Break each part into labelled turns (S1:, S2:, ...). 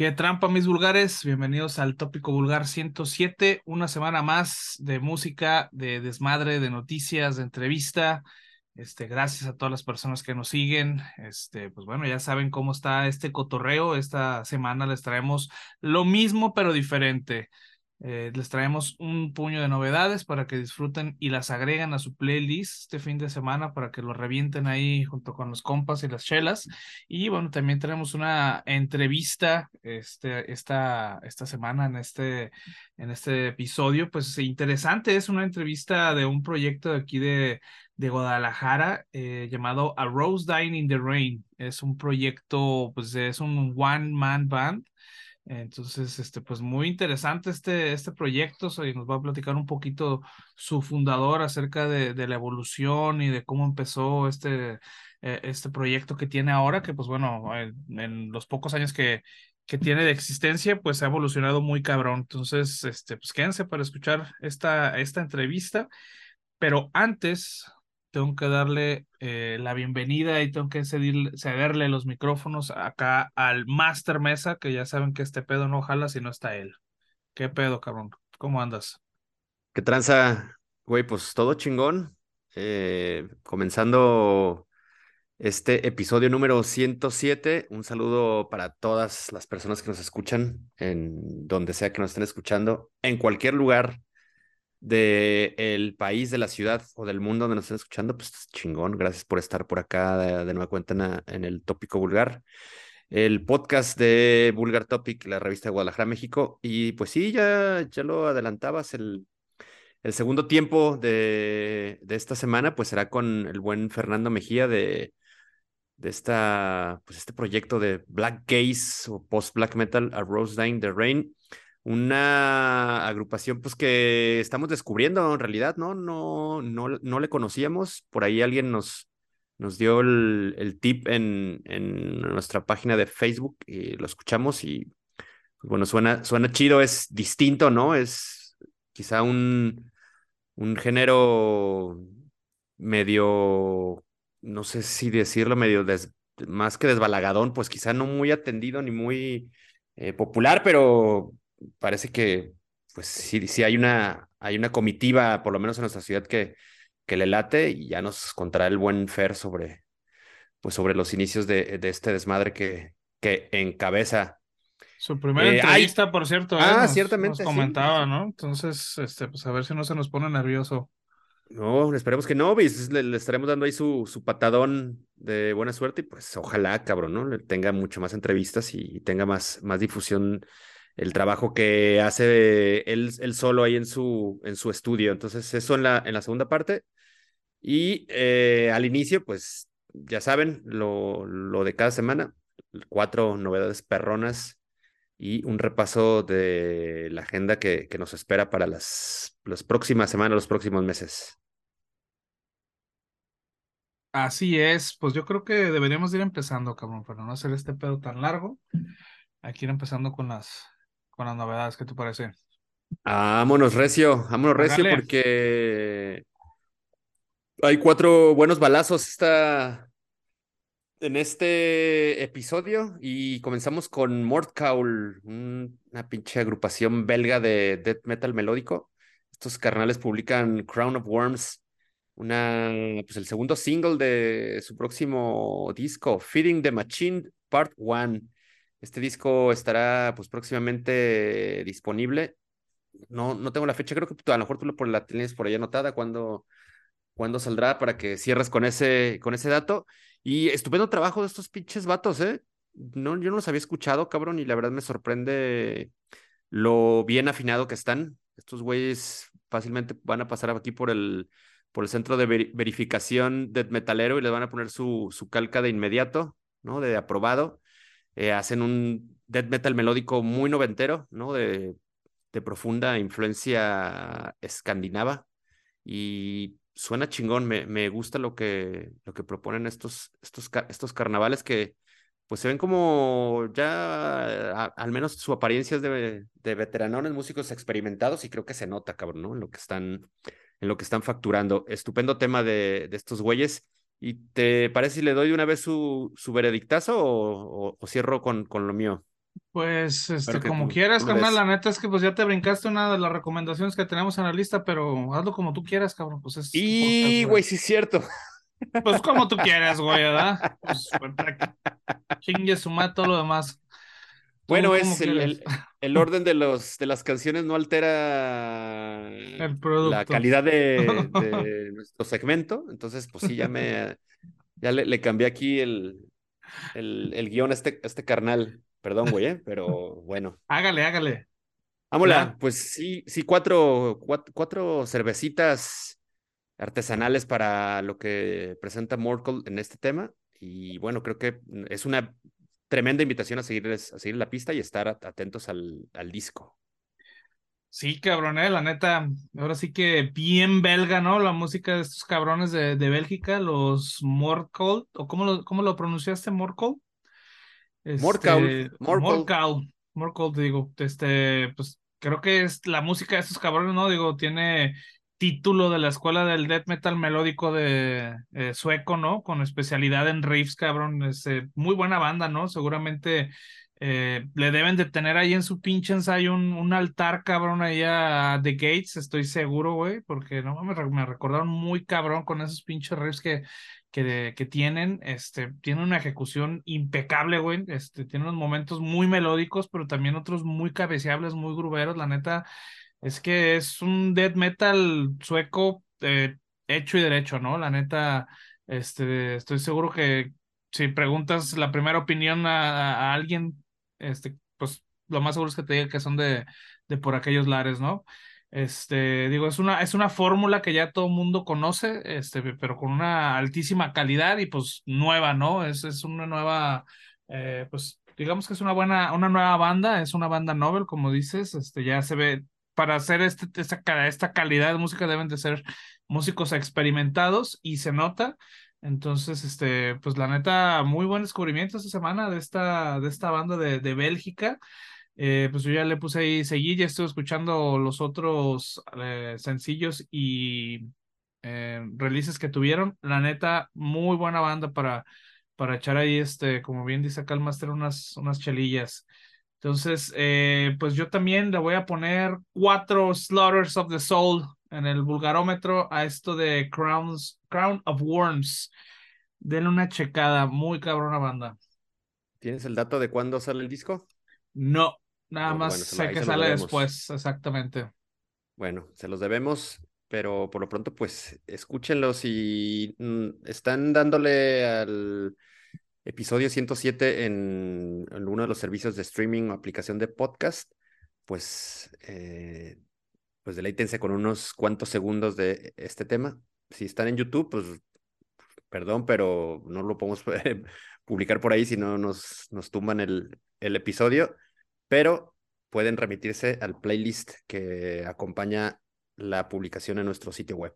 S1: Qué trampa, mis vulgares. Bienvenidos al Tópico Vulgar 107. Una semana más de música, de desmadre, de noticias, de entrevista. Este, gracias a todas las personas que nos siguen. Este, pues bueno, ya saben cómo está este cotorreo. Esta semana les traemos lo mismo, pero diferente. Eh, les traemos un puño de novedades para que disfruten y las agregan a su playlist este fin de semana para que lo revienten ahí junto con los compas y las chelas. Y bueno, también tenemos una entrevista este, esta, esta semana en este, en este episodio. Pues interesante, es una entrevista de un proyecto de aquí de, de Guadalajara eh, llamado A Rose Dying in the Rain. Es un proyecto, pues es un one man band entonces, este, pues muy interesante este, este proyecto y nos va a platicar un poquito su fundador acerca de, de la evolución y de cómo empezó este, eh, este proyecto que tiene ahora, que pues bueno, en, los pocos años que, que tiene de existencia, pues ha evolucionado muy cabrón. Entonces, este, pues quédense para escuchar esta, esta entrevista. Pero antes, tengo que darle eh, la bienvenida y tengo que cederle los micrófonos acá al Master Mesa, que ya saben que este pedo no jala si no está él. ¿Qué pedo, cabrón? ¿Cómo andas?
S2: ¿Qué tranza, güey? Pues todo chingón. Eh, comenzando este episodio número 107. Un saludo para todas las personas que nos escuchan en donde sea que nos estén escuchando, en cualquier lugar del el país, de la ciudad o del mundo donde nos estén escuchando, pues chingón. Gracias por estar por acá de, nueva cuenta en, el Tópico Vulgar. El podcast de Vulgar Topic, la revista de Guadalajara, México. Y pues sí, ya, ya lo adelantabas, el, el segundo tiempo de, de esta semana, pues será con el buen Fernando Mejía de, de esta, pues este proyecto de Black Gaze o Post Black Metal, A Rose Dying the Rain una agrupación pues que estamos descubriendo en realidad, ¿no? No, no, no le conocíamos. Por ahí alguien nos, nos dio el, el tip en, en, nuestra página de Facebook y lo escuchamos y pues, bueno, suena, suena chido, es distinto, ¿no? Es quizá un, un género medio, no sé si decirlo, medio más que desbalagadón, pues quizá no muy atendido ni muy eh, popular, pero parece que pues sí, sí hay una, hay una comitiva, por lo menos en nuestra ciudad, que, que le late y ya nos contará el buen Fer sobre, pues sobre los inicios de, de este desmadre que, que encabeza.
S1: Su primera eh, entrevista, por cierto. ¿eh?
S2: Ah, ciertamente.
S1: Nos comentaba, ¿no? Entonces, este, pues a ver si no se nos pone nervioso.
S2: No, esperemos que no, le, le, estaremos dando ahí su, su patadón de buena suerte y pues ojalá, cabrón, ¿no? Tenga mucho más entrevistas y tenga más, más difusión el trabajo que hace él, solo ahí en su, en su estudio. Entonces, eso en la, en la segunda parte. Y eh, al inicio, pues ya saben, lo, lo de cada semana, cuatro novedades perronas y un repaso de la agenda que, que nos espera para las, las próximas semanas, los próximos meses.
S1: Así es, pues yo creo que deberíamos ir empezando, cabrón, para no hacer este pedo tan largo. Hay que ir empezando con las, con las novedades, ¿qué te parece?
S2: Vámonos, Recio, vámonos, Recio, porque hay cuatro buenos balazos esta... en este episodio y comenzamos con Mordcaul, una pinche agrupación belga de death metal melódico. Estos carnales publican Crown of Worms, una, pues el segundo single de su próximo disco, Feeding the Machine Part 1. Este disco estará pues próximamente disponible. No, no tengo la fecha, creo que a lo mejor tú lo, la tienes por ahí anotada cuando, cuando saldrá para que cierres con ese, con ese dato. Y estupendo trabajo de estos pinches vatos, ¿eh? No, yo no los había escuchado, cabrón, y la verdad me sorprende lo bien afinado que están. Estos güeyes fácilmente van a pasar aquí por el, por el centro de verificación de metalero y les van a poner su, su calca de inmediato, ¿no? De aprobado. Eh, hacen un death metal melódico muy noventero, ¿no? De, profunda influencia escandinava. Y suena chingón, me, gusta lo que, lo que proponen estos, estos, estos carnavales que pues se ven como ya, al menos su apariencia es de, de veteranones, músicos experimentados y creo que se nota, cabrón, ¿no? En lo que están, en lo que están facturando. Estupendo tema de, de estos güeyes. ¿Y te parece si le doy una vez su, su veredictazo o, cierro con, con lo mío?
S1: Pues, este, como quieras, carnal, la neta es que pues ya te brincaste una de las recomendaciones que tenemos en la lista, pero hazlo como tú quieras, cabrón, pues es...
S2: Y, güey, sí es cierto.
S1: Pues como tú quieras, güey, ¿verdad? Pues, chingue su todo lo demás.
S2: Bueno, es el, el, orden de los de las canciones no altera la calidad de, nuestro segmento. Entonces, pues sí, ya me ya le, cambié aquí el, el, el guion a este, este carnal. Perdón, güey, ¿eh? pero bueno.
S1: hágale, hágale.
S2: Vámonos, pues sí, sí, cuatro, cuatro, cervecitas artesanales para lo que presenta Morkel en este tema. Y bueno, creo que es una tremenda invitación a seguir, a seguir la pista y estar atentos al, al disco.
S1: Sí, cabrón, eh, la neta, ahora sí que bien belga, ¿no? La música de estos cabrones de, de Bélgica, los Morkel, o cómo lo, cómo lo pronunciaste, Morkel?
S2: Este, Morkel,
S1: Morkel, Morkel, digo, este, pues creo que es la música de estos cabrones, ¿no? Digo, tiene título de la escuela del death metal melódico de eh, sueco, ¿no? Con especialidad en riffs, cabrón. Es eh, muy buena banda, ¿no? Seguramente eh, le deben de tener ahí en su pinche ensayo un, un altar, cabrón, ahí a The Gates, estoy seguro, güey, porque no me, me recordaron muy cabrón con esos pinches riffs que, que, que tienen. Este, tiene una ejecución impecable, güey. Este, tiene unos momentos muy melódicos, pero también otros muy cabeceables, muy gruberos, la neta es que es un death metal sueco eh, hecho y derecho, ¿no? La neta, este, estoy seguro que si preguntas la primera opinión a, alguien, este, pues lo más seguro es que te diga que son de, de por aquellos lares, ¿no? Este, digo, es una, es una fórmula que ya todo el mundo conoce, este, pero con una altísima calidad y pues nueva, ¿no? Es, es una nueva, eh, pues digamos que es una buena, una nueva banda, es una banda novel, como dices, este, ya se ve, para hacer este, esta, esta calidad de música deben de ser músicos experimentados y se nota. Entonces, este, pues la neta, muy buen descubrimiento esta semana de esta, de esta banda de, de Bélgica. Eh, pues yo ya le puse ahí seguir, ya estoy escuchando los otros eh, sencillos y eh, releases que tuvieron. La neta, muy buena banda para, para echar ahí, este, como bien dice acá el Master, unas, unas chelillas. Entonces, eh, pues yo también le voy a poner cuatro Slaughters of the Soul en el vulgarómetro a esto de Crowns, Crown of Worms. Denle una checada, muy cabrona banda.
S2: ¿Tienes el dato de cuándo sale el disco?
S1: No, nada más sé que sale después, exactamente.
S2: Bueno, se los debemos, pero por lo pronto, pues escúchenlos y mm, están dándole al episodio 107 en, uno de los servicios de streaming o aplicación de podcast, pues, eh, pues deleítense con unos cuantos segundos de este tema. Si están en YouTube, pues perdón, pero no lo podemos publicar por ahí si no nos, nos tumban el, el episodio, pero pueden remitirse al playlist que acompaña la publicación en nuestro sitio web.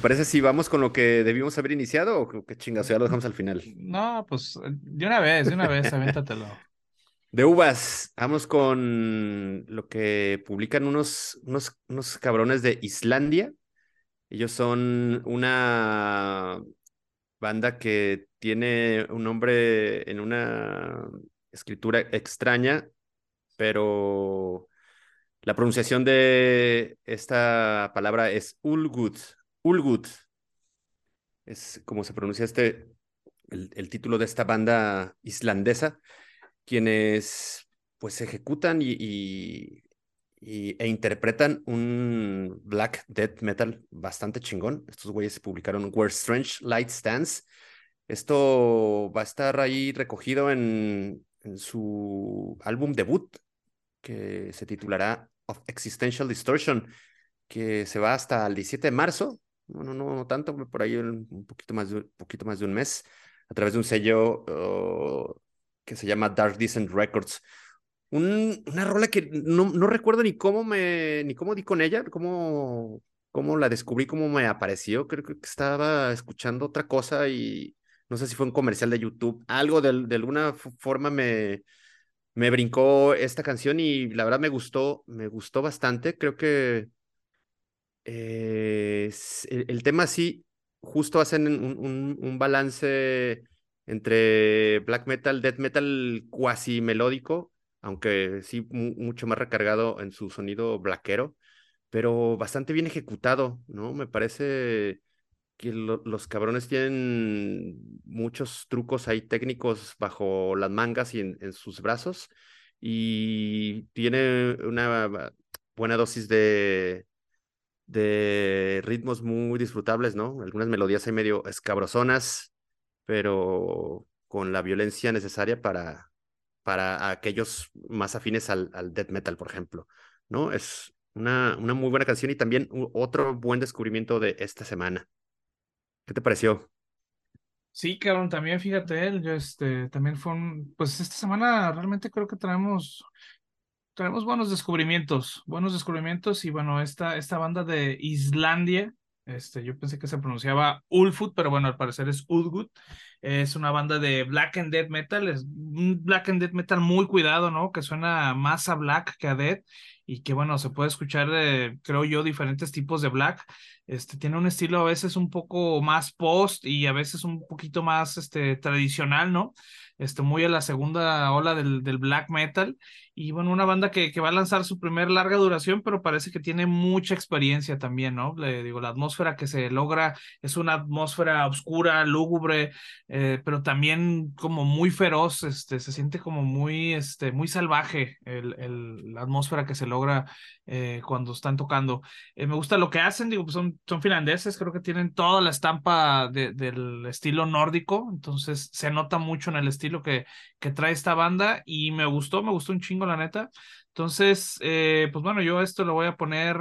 S2: Parece si vamos con lo que debimos haber iniciado o qué chingas? Ya lo dejamos al final.
S1: No, pues de una vez, de una vez, avéntatelo.
S2: De uvas, vamos con lo que publican unos, unos, unos cabrones de Islandia. Ellos son una banda que tiene un nombre en una escritura extraña, pero la pronunciación de esta palabra es Ulgut. Ulgut. Es como se pronuncia este, el, título de esta banda islandesa, quienes pues ejecutan y, e interpretan un black death metal bastante chingón. Estos güeyes publicaron Where Strange Light Stands. Esto va a estar ahí recogido en, en su álbum debut que se titulará Of Existential Distortion, que se va hasta el 17 de marzo, no, no, no, tanto, por ahí un poquito más de, un poquito más de un mes, a través de un sello oh, que se llama Dark Descent Records. una rola que no, no, recuerdo ni cómo me, ni cómo di con ella, cómo, cómo la descubrí, cómo me apareció. Creo que estaba escuchando otra cosa y no sé si fue un comercial de YouTube, algo de, de alguna forma me, me brincó esta canción y la verdad me gustó, me gustó bastante. Creo que eh, el, tema sí, justo hacen un, un, balance entre black metal, death metal cuasi melódico, aunque sí mucho más recargado en su sonido blackero, pero bastante bien ejecutado, ¿no? Me parece que los cabrones tienen muchos trucos ahí técnicos bajo las mangas y en, sus brazos y tiene una buena dosis de, de ritmos muy disfrutables, ¿no? Algunas melodías ahí medio escabrozonas, pero con la violencia necesaria para, para aquellos más afines al, al death metal, por ejemplo, ¿no? Es una, una muy buena canción y también otro buen descubrimiento de esta semana. ¿Qué te pareció?
S1: Sí, cabrón, también fíjate, él, yo este, también fue un, pues esta semana realmente creo que traemos, traemos buenos descubrimientos, buenos descubrimientos y bueno, esta, esta banda de Islandia, este, yo pensé que se pronunciaba Ulfut, pero bueno, al parecer es Ulgut. Es una banda de black and death metal, es un black and death metal muy cuidado, ¿no? Que suena más a black que a death y que bueno, se puede escuchar, creo yo, diferentes tipos de black. Este, tiene un estilo a veces un poco más post y a veces un poquito más este, tradicional, ¿no? Este, muy a la segunda ola del, del black metal. Y bueno, una banda que, va a lanzar su primer larga duración, pero parece que tiene mucha experiencia también, ¿no? Le digo, la atmósfera que se logra es una atmósfera oscura, lúgubre, eh, pero también como muy feroz, este, se siente como muy, este, muy salvaje el, el, la atmósfera que se logra eh, cuando están tocando. Eh, me gusta lo que hacen, digo, pues son, son finlandeses, creo que tienen toda la estampa de, del estilo nórdico, entonces se nota mucho en el estilo que, que trae esta banda y me gustó, me gustó un chingo la neta. Entonces, eh, pues bueno, yo esto lo voy a poner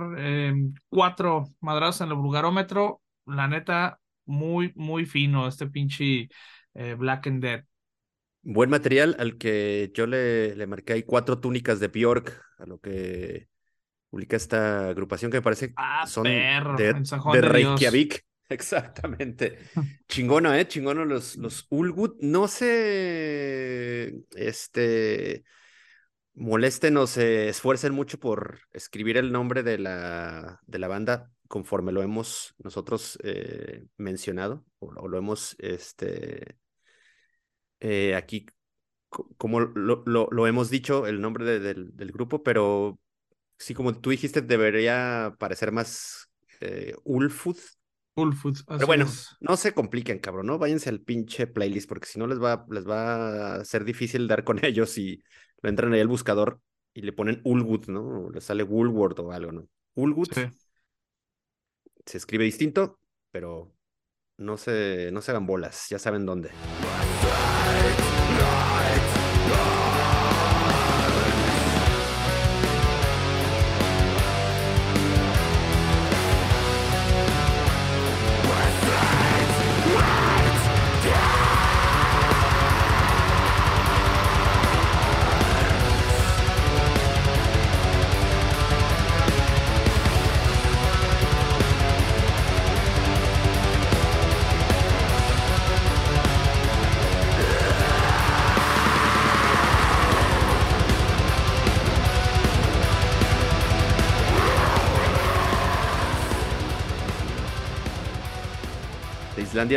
S1: cuatro madrazos en el vulgarómetro. La neta, muy, muy fino este pinche eh, Black and Dead.
S2: Buen material al que yo le, le marqué ahí cuatro túnicas de Bjork, a lo que publica esta agrupación que me parece
S1: ah,
S2: son
S1: de,
S2: de, Reykjavik. Exactamente. Chingono, ¿eh? Chingono los, los Ulgut. No sé, este, molesten o se esfuercen mucho por escribir el nombre de la, de la banda conforme lo hemos nosotros eh, mencionado o, lo hemos este, eh, aquí, como lo, lo, hemos dicho, el nombre del, del, grupo, pero sí, como tú dijiste, debería parecer más eh, pero bueno, no se compliquen, cabrón, ¿no? Váyanse al pinche playlist, porque si no les va, les va a ser difícil dar con ellos y lo entran ahí al buscador y le ponen Ulwood, ¿no? Le sale Woolworth o algo, ¿no? Ulwood. Se escribe distinto, pero no se, no se hagan bolas, ya saben dónde.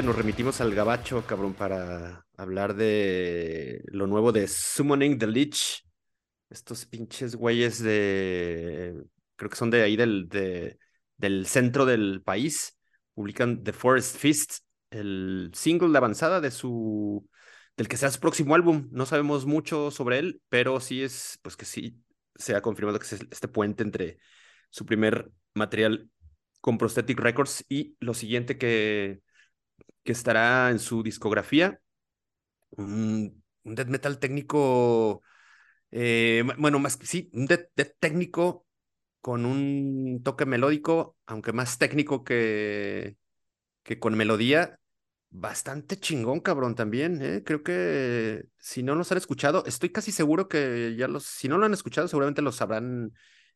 S2: Nos remitimos al gabacho, cabrón, para hablar de lo nuevo de Summoning the Lich. Estos pinches güeyes de. Creo que son de ahí del, de, del centro del país. Publican The Forest Fist, el single de avanzada de su. del que sea su próximo álbum. No sabemos mucho sobre él, pero sí es. Pues que sí se ha confirmado que es este puente entre su primer material con Prosthetic Records y lo siguiente que que estará en su discografía. Un, death metal técnico Eh, bueno, más sí, un death, técnico con un toque melódico, aunque más técnico que, que con melodía. Bastante chingón, cabrón, también, ¿eh? Creo que si no los han escuchado, estoy casi seguro que ya los, si no lo han escuchado, seguramente los habrán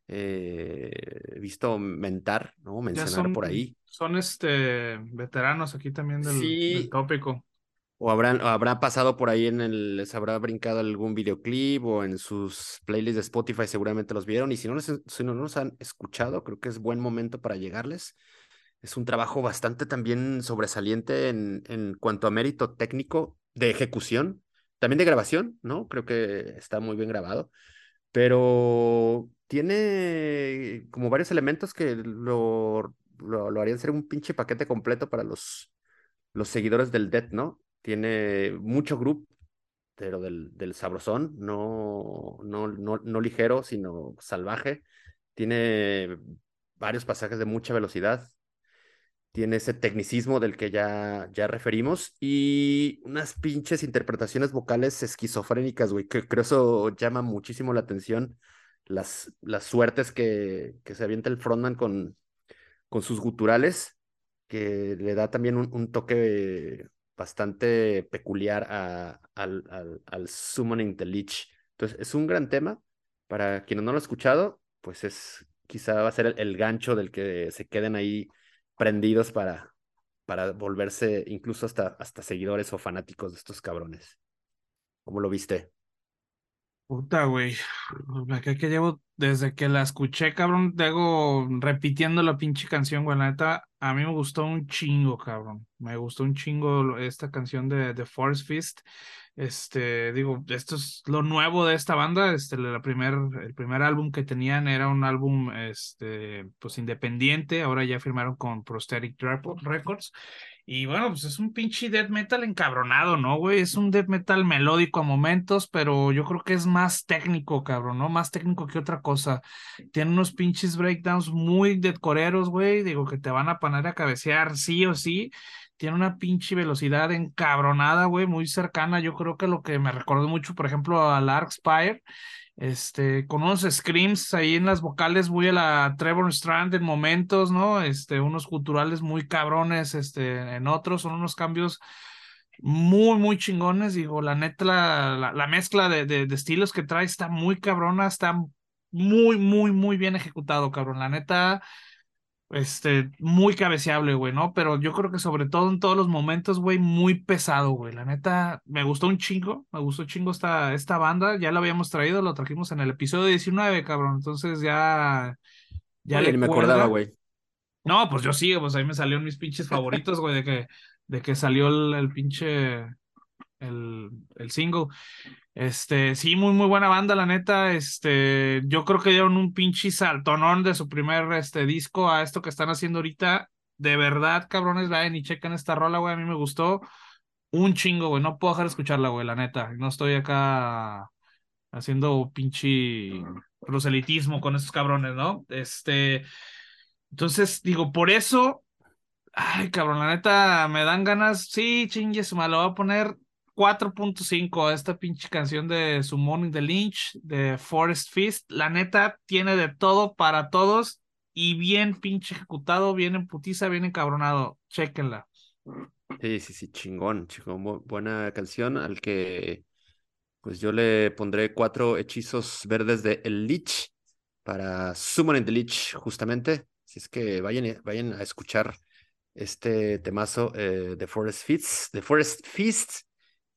S2: eh, visto mentar, ¿no? Mencionar por ahí.
S1: Son este veteranos aquí también del, tópico.
S2: O habrán, habrá pasado por ahí en el, les habrá brincado algún videoclip o en sus playlists de Spotify, seguramente los vieron. Y si no, si no los han escuchado, creo que es buen momento para llegarles. Es un trabajo bastante también sobresaliente en, en cuanto a mérito técnico de ejecución, también de grabación, ¿no? Creo que está muy bien grabado, pero tiene como varios elementos que lo, lo, harían ser un pinche paquete completo para los, los seguidores del Dead, ¿no? Tiene mucho grupo, pero del, del sabrosón, no, no, no, no ligero, sino salvaje. Tiene varios pasajes de mucha velocidad, tiene ese tecnicismo del que ya, ya referimos y unas pinches interpretaciones vocales esquizofrénicas, güey, que creo eso llama muchísimo la atención, las, las suertes que, que se avienta el frontman con, con sus guturales, que le da también un, toque bastante peculiar al, al, al Summoning the Lich. Entonces, es un gran tema. Para quienes no lo han escuchado, pues es quizá va a ser el, el gancho del que se queden ahí prendidos para, para volverse incluso hasta, hasta seguidores o fanáticos de estos cabrones. ¿Cómo lo viste?
S1: Puta, güey. Que, que llevo desde que la escuché, cabrón, tengo repitiendo la pinche canción, güey. La neta, a mí me gustó un chingo, cabrón. Me gustó un chingo esta canción de, de Forest Fist. Este, digo, esto es lo nuevo de esta banda. Este, la primer, el primer álbum que tenían era un álbum, este, pues independiente. Ahora ya firmaron con Prosthetic Records. Y bueno, pues es un pinche death metal encabronado, ¿no, güey? Es un death metal melódico a momentos, pero yo creo que es más técnico, cabrón, ¿no? Más técnico que otra cosa. Tiene unos pinches breakdowns muy deadcoreros, güey. Digo, que te van a poner a cabecear sí o sí tiene una pinche velocidad encabronada, güey, muy cercana. Yo creo que lo que me recordó mucho, por ejemplo, a Lark Spire, este, con unos screams ahí en las vocales, muy a la Trevor Strand en momentos, ¿no? Este, unos culturales muy cabrones, este, en otros, son unos cambios muy, muy chingones. Digo, la neta, la, la, mezcla de, de, de, estilos que trae está muy cabrona, está muy, muy, muy bien ejecutado, cabrón. La neta, este, muy cabeceable, güey, ¿no? Pero yo creo que sobre todo en todos los momentos, güey, muy pesado, güey. La neta, me gustó un chingo, me gustó chingo esta, esta banda, ya la habíamos traído, lo trajimos en el episodio 19, cabrón, entonces ya...
S2: Ya le me acordaba, güey.
S1: No, pues yo sí, pues ahí me salieron mis pinches favoritos, güey, de que, de que salió el, el pinche, el, el single. Este, sí, muy, muy buena banda, la neta. Este, yo creo que dieron un pinche saltonón de su primer este, disco a esto que están haciendo ahorita. De verdad, cabrones, vayan y chequen esta rola, güey. A mí me gustó un chingo, güey. No puedo dejar de escucharla, güey, la neta. No estoy acá haciendo pinche proselitismo con esos cabrones, ¿no? Este, entonces, digo, por eso, ay, cabrón, la neta, me dan ganas, sí, chingue, me lo voy a poner 4.5 esta pinche canción de Summoning the Lynch de Forest Fist. La neta tiene de todo para todos y bien pinche ejecutado, bien en putiza, bien encabronado. Chequenla.
S2: Sí, sí, sí, chingón, chingón. Buena canción al que pues yo le pondré cuatro hechizos verdes de El Lich para Summoning the Lich, justamente. Si es que vayan, vayan a escuchar este temazo eh, de Forest Fist, de Forest Fist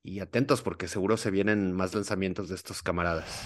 S2: y atentos porque seguro se vienen más lanzamientos de estos camaradas.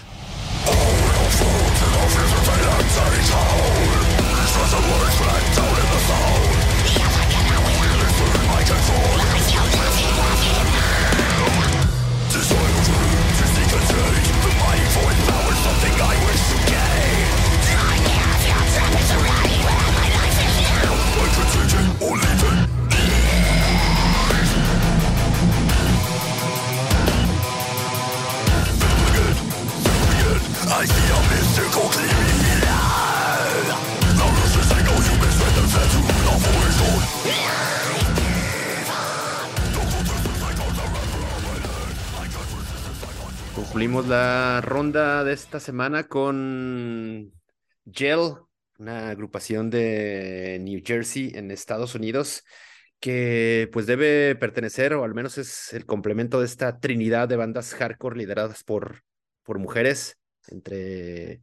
S2: Concluimos la ronda de esta semana con Gel, una agrupación de New Jersey en Estados Unidos que pues debe pertenecer o al menos es el complemento de esta trinidad de bandas hardcore lideradas por, por mujeres entre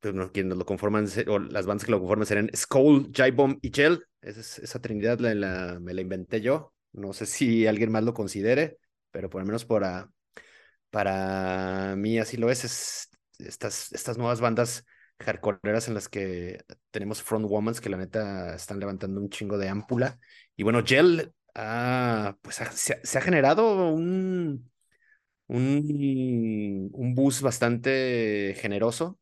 S2: pues, quienes lo conforman o las bandas que lo conforman serán Skull, J-Bomb y Gel. Esa, trinidad la, me la inventé yo. No sé si alguien más lo considere, pero por lo menos para, para mí así lo es. es estas, estas nuevas bandas hardcoreeras en las que tenemos front women que la neta están levantando un chingo de ámpula. Y bueno, Gel pues se, ha generado un, un, un bus bastante generoso,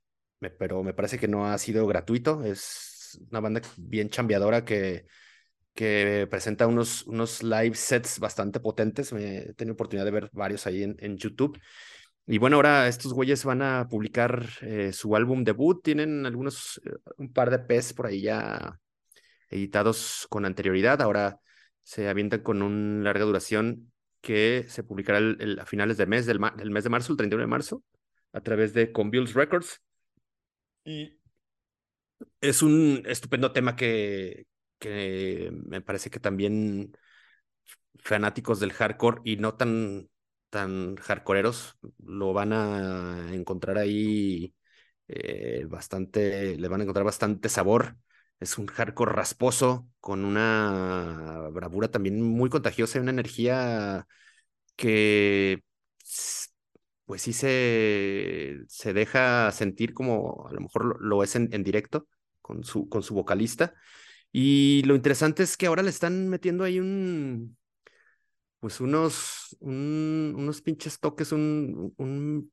S2: pero me parece que no ha sido gratuito. Es una banda bien chambeadora que, que presenta unos, unos live sets bastante potentes. Me he tenido oportunidad de ver varios ahí en, en YouTube. Y bueno, ahora estos güeyes van a publicar eh, su álbum debut. Tienen algunos, eh, un par de P's por ahí ya editados con anterioridad. Ahora se avientan con una larga duración que se publicará a finales del mes, del, mes de marzo, el 31 de marzo, a través de Convils Records. Y es un estupendo tema que, me parece que también fanáticos del hardcore y no tan tan lo van a encontrar ahí eh, bastante, le van a encontrar bastante sabor. Es un hardcore rasposo, con una bravura también muy contagiosa y una energía que pues sí se, se deja sentir como a lo mejor lo, es en, en, directo con su, con su vocalista. Y lo interesante es que ahora le están metiendo ahí un, pues unos, unos pinches toques, un, un,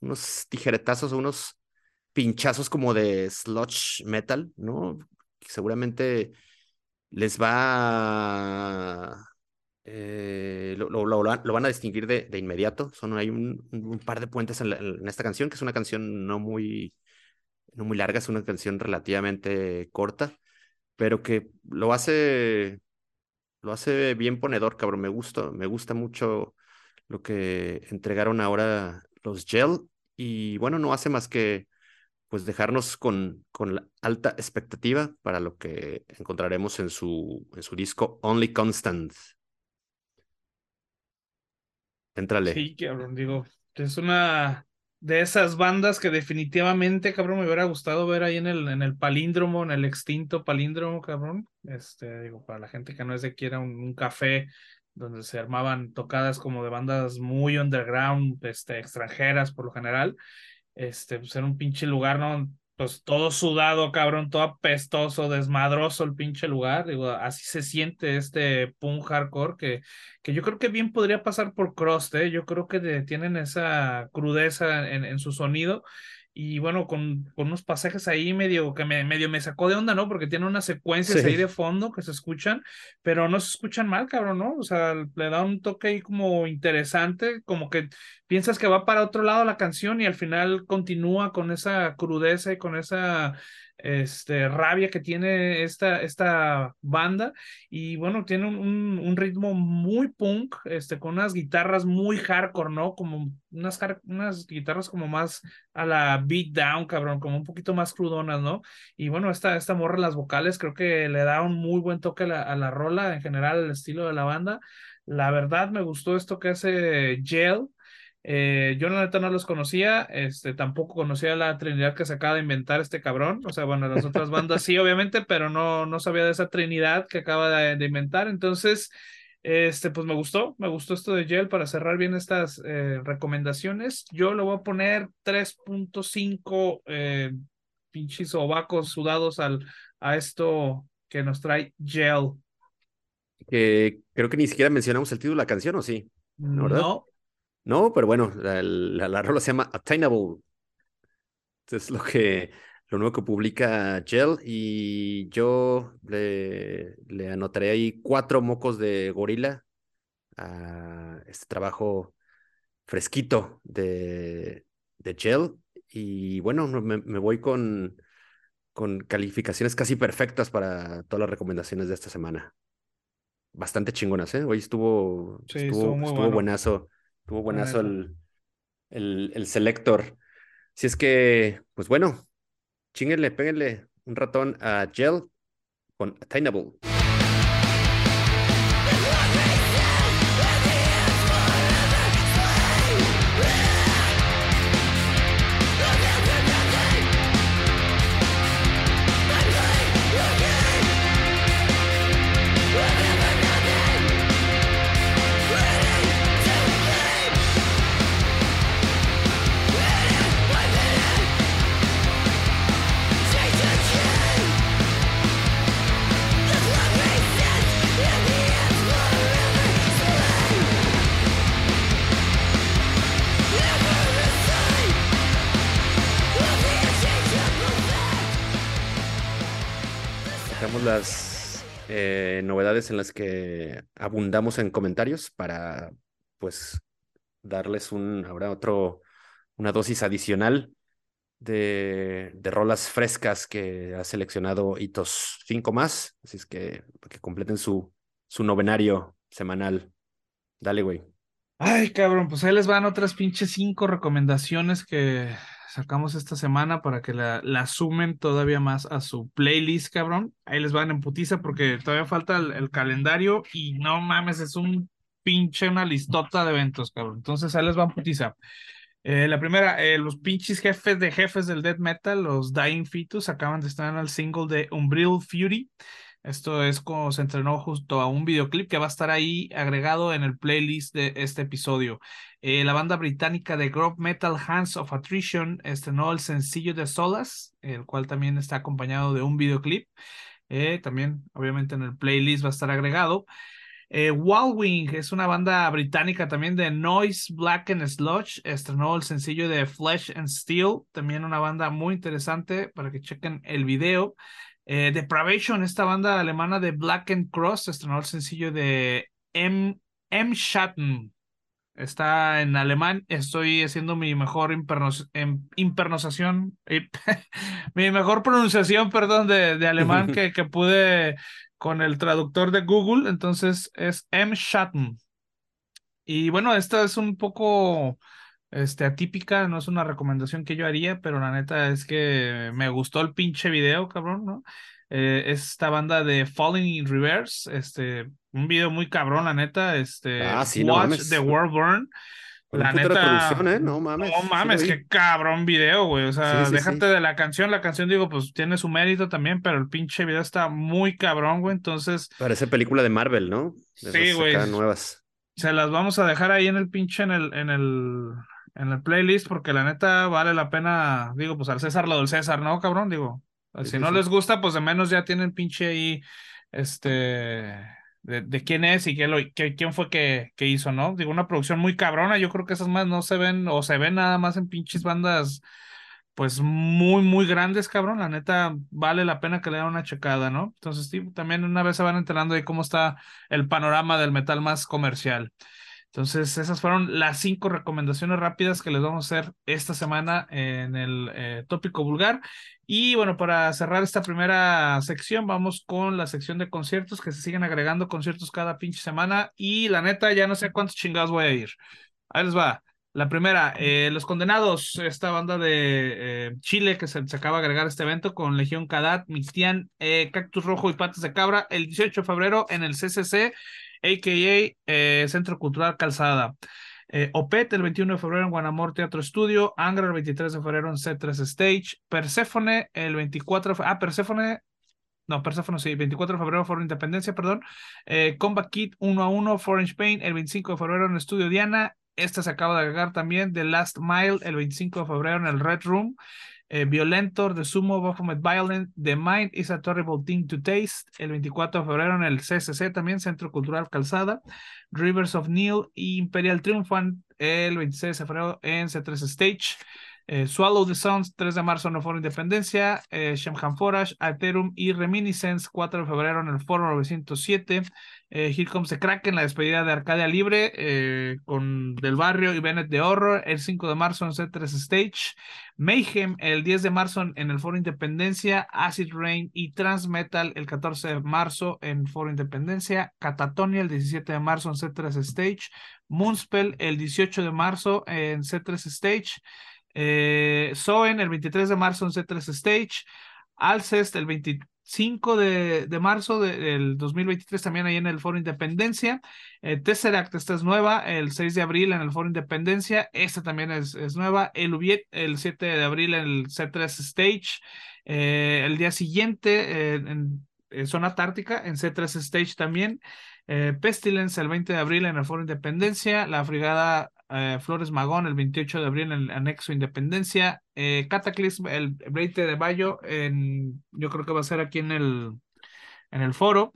S2: unos tijeretazos, unos pinchazos como de sludge metal, ¿no? Seguramente les va eh, lo, van a distinguir de, de inmediato. Son, hay un, par de puentes en, en, esta canción, que es una canción no muy, no muy larga, es una canción relativamente corta, pero que lo hace lo hace bien ponedor, cabrón. Me gusta, me gusta mucho lo que entregaron ahora los Gel. Y bueno, no hace más que pues dejarnos con, con la alta expectativa para lo que encontraremos en su, en su disco Only Constant. Entrale.
S1: Sí, cabrón, digo, es una de esas bandas que definitivamente, cabrón, me hubiera gustado ver ahí en el, en el palíndromo, en el extinto palíndromo, cabrón. Este, digo, para la gente que no es de aquí, era un, café donde se armaban tocadas como de bandas muy underground, este, extranjeras por lo general. Este, pues un pinche lugar, ¿no? pues todo sudado, cabrón, todo apestoso, desmadroso el pinche lugar. Digo, así se siente este punk hardcore que, que yo creo que bien podría pasar por Crust, ¿eh? Yo creo que tienen esa crudeza en, en su sonido y bueno, con, con, unos pasajes ahí medio que me, medio me sacó de onda, ¿no? Porque tiene unas secuencias ahí de fondo que se escuchan, pero no se escuchan mal, cabrón, ¿no? O sea, le da un toque ahí como interesante, como que piensas que va para otro lado la canción y al final continúa con esa crudeza y con esa este, rabia que tiene esta, esta banda. Y bueno, tiene un, un, ritmo muy punk, este, con unas guitarras muy hardcore, ¿no? Como unas, unas guitarras como más a la beat down, cabrón, como un poquito más crudonas, ¿no? Y bueno, esta, esta morra, las vocales, creo que le da un muy buen toque a la, a la rola, en general, el estilo de la banda. La verdad, me gustó esto que hace Gel eh, yo la neta no los conocía, este, tampoco conocía la Trinidad que se acaba de inventar este cabrón. O sea, bueno, las otras bandas sí, obviamente, pero no, no sabía de esa Trinidad que acaba de, inventar. Entonces, este, pues me gustó, me gustó esto de Gel para cerrar bien estas eh, recomendaciones. Yo le voy a poner 3.5 eh, pinches ovacos sudados al, a esto que nos trae Gel.
S2: Que creo que ni siquiera mencionamos el título de la canción, ¿o sí?
S1: No,
S2: no, pero bueno, la, la, rola se llama Attainable. Es lo que lo nuevo que publica Gel y yo le, le anotaré ahí cuatro mocos de gorila a este trabajo fresquito de, de Gel y bueno, me, me voy con, con calificaciones casi perfectas para todas las recomendaciones de esta semana. Bastante chingonas, ¿eh? Hoy estuvo, estuvo, Estuvo buenazo el, el, el selector. Si es que, pues bueno, chinguenle, péguenle un ratón a Gel con Attainable. En las que abundamos en comentarios para, pues, darles un, ahora otro, una dosis adicional de, de rolas frescas que ha seleccionado Hitos 5 más. Así es que, que completen su, su novenario semanal. Dale, güey.
S1: Ay, cabrón, pues ahí les van otras pinches cinco recomendaciones que sacamos esta semana para que la, la sumen todavía más a su playlist, cabrón. Ahí les van en putiza porque todavía falta el, calendario y no mames, es un pinche una listota de eventos, cabrón. Entonces ahí les van putiza. Eh, la primera, eh, los pinches jefes de jefes del death metal, los Dying Fetus, acaban de estar en el single de Umbril Fury. Esto es como se entrenó justo a un videoclip que va a estar ahí agregado en el playlist de este episodio. Eh, la banda británica de Grove Metal Hands of Attrition estrenó el sencillo de Solas, el cual también está acompañado de un videoclip. Eh, también, obviamente, en el playlist va a estar agregado. Eh, Wildwing es una banda británica también de Noise, Black and Sludge. Estrenó el sencillo de Flesh and Steel, también una banda muy interesante para que chequen el video. Eh, Depravation, esta banda alemana de Black and Cross, estrenó el sencillo de M. M. Schatten. Está en alemán. Estoy haciendo mi mejor em, impernosación, eh, mi mejor pronunciación, perdón, de, de alemán que, que pude con el traductor de Google. Entonces es M. Schatten. Y bueno, esta es un poco este, atípica, no es una recomendación que yo haría, pero la neta es que me gustó el pinche video, cabrón, ¿no? Eh, esta banda de Falling in Reverse, este, un video muy cabrón, la neta, este,
S2: ah, sí,
S1: Watch the World Burn.
S2: la neta, ¿eh? No mames.
S1: No mames, qué cabrón video, güey. O sea, déjate de la canción. La canción, digo, pues tiene su mérito también, pero el pinche video está muy cabrón, güey. Entonces.
S2: Parece película de Marvel, ¿no?
S1: sí, güey.
S2: nuevas.
S1: Se las vamos a dejar ahí en el pinche, en el, en el, en el playlist porque la neta vale la pena, digo, pues al César lo del César, ¿no, cabrón? Digo, si no les gusta, pues de menos ya tienen pinche ahí, este, de, de quién es y qué lo, quién fue que, que hizo, ¿no? Digo, una producción muy cabrona, yo creo que esas más no se ven o se ven nada más en pinches bandas pues muy, muy grandes, cabrón. La neta, vale la pena que le den una checada, ¿no? Entonces, sí, también una vez se van enterando de cómo está el panorama del metal más comercial. Entonces, esas fueron las cinco recomendaciones rápidas que les vamos a hacer esta semana en el eh, tópico vulgar. Y bueno, para cerrar esta primera sección, vamos con la sección de conciertos, que se siguen agregando conciertos cada pinche semana. Y la neta, ya no sé cuántos chingados voy a ir. Ahí les va. La primera, eh, Los Condenados, esta banda de eh, Chile que se, acaba de agregar este evento con Legión Cadat, Mixtian, Cactus Rojo y Patas de Cabra, el 18 de febrero en el CCC a.k.a. Eh, Centro Cultural Calzada. Eh, OPET el 21 de febrero en Guanamor Teatro Estudio, Angra el 23 de febrero en C3 Stage, Perséfone el 24 de ah, Perséfone, no, Perséfone sí, 24 de febrero Foro Independencia, perdón, eh, Combat Kit 1 a 1, Foreign Pain el 25 de febrero en Estudio Diana, esta se acaba de agregar también, The Last Mile el 25 de febrero en el Red Room, eh, Violentor, The Sumo Baphomet Violent, The Mind is a Terrible Thing to Taste, el 24 de febrero en el CCC también, Centro Cultural Calzada, Rivers of Neil y Imperial Triumphant el 26 de febrero en C3 Stage. Eh, Swallow the Suns, 3 de marzo en el Foro Independencia, eh, Forage, Alterum y Reminiscence, 4 de febrero en el Foro 907, eh, Here Comes the Kraken, la despedida de Arcadia Libre eh, con Del Barrio y Bennett de Horror, el 5 de marzo en C3 Stage, Mayhem el 10 de marzo en, el Foro Independencia, Acid Rain y Transmetal el 14 de marzo en Foro Independencia, Catatonia el 17 de marzo en C3 Stage, Moonspell el 18 de marzo en C3 Stage, eh, Soen el 23 de marzo en C3 Stage, Alcest el 25 de, de marzo del 2023 también ahí en el Foro Independencia. Eh, Tesseract, esta es nueva, el 6 de abril en el Foro Independencia, esta también es, es nueva. El Ubiet el 7 de abril en el C3 Stage. Eh, el día siguiente en, en, Zona Tártica, en C3 Stage también. Eh, Pestilence el 20 de abril en el Foro Independencia, la Frigada eh, Flores Magón el 28 de abril en el Anexo Independencia, eh, Cataclysm el 20 de mayo, en, yo creo que va a ser aquí en el, en el foro.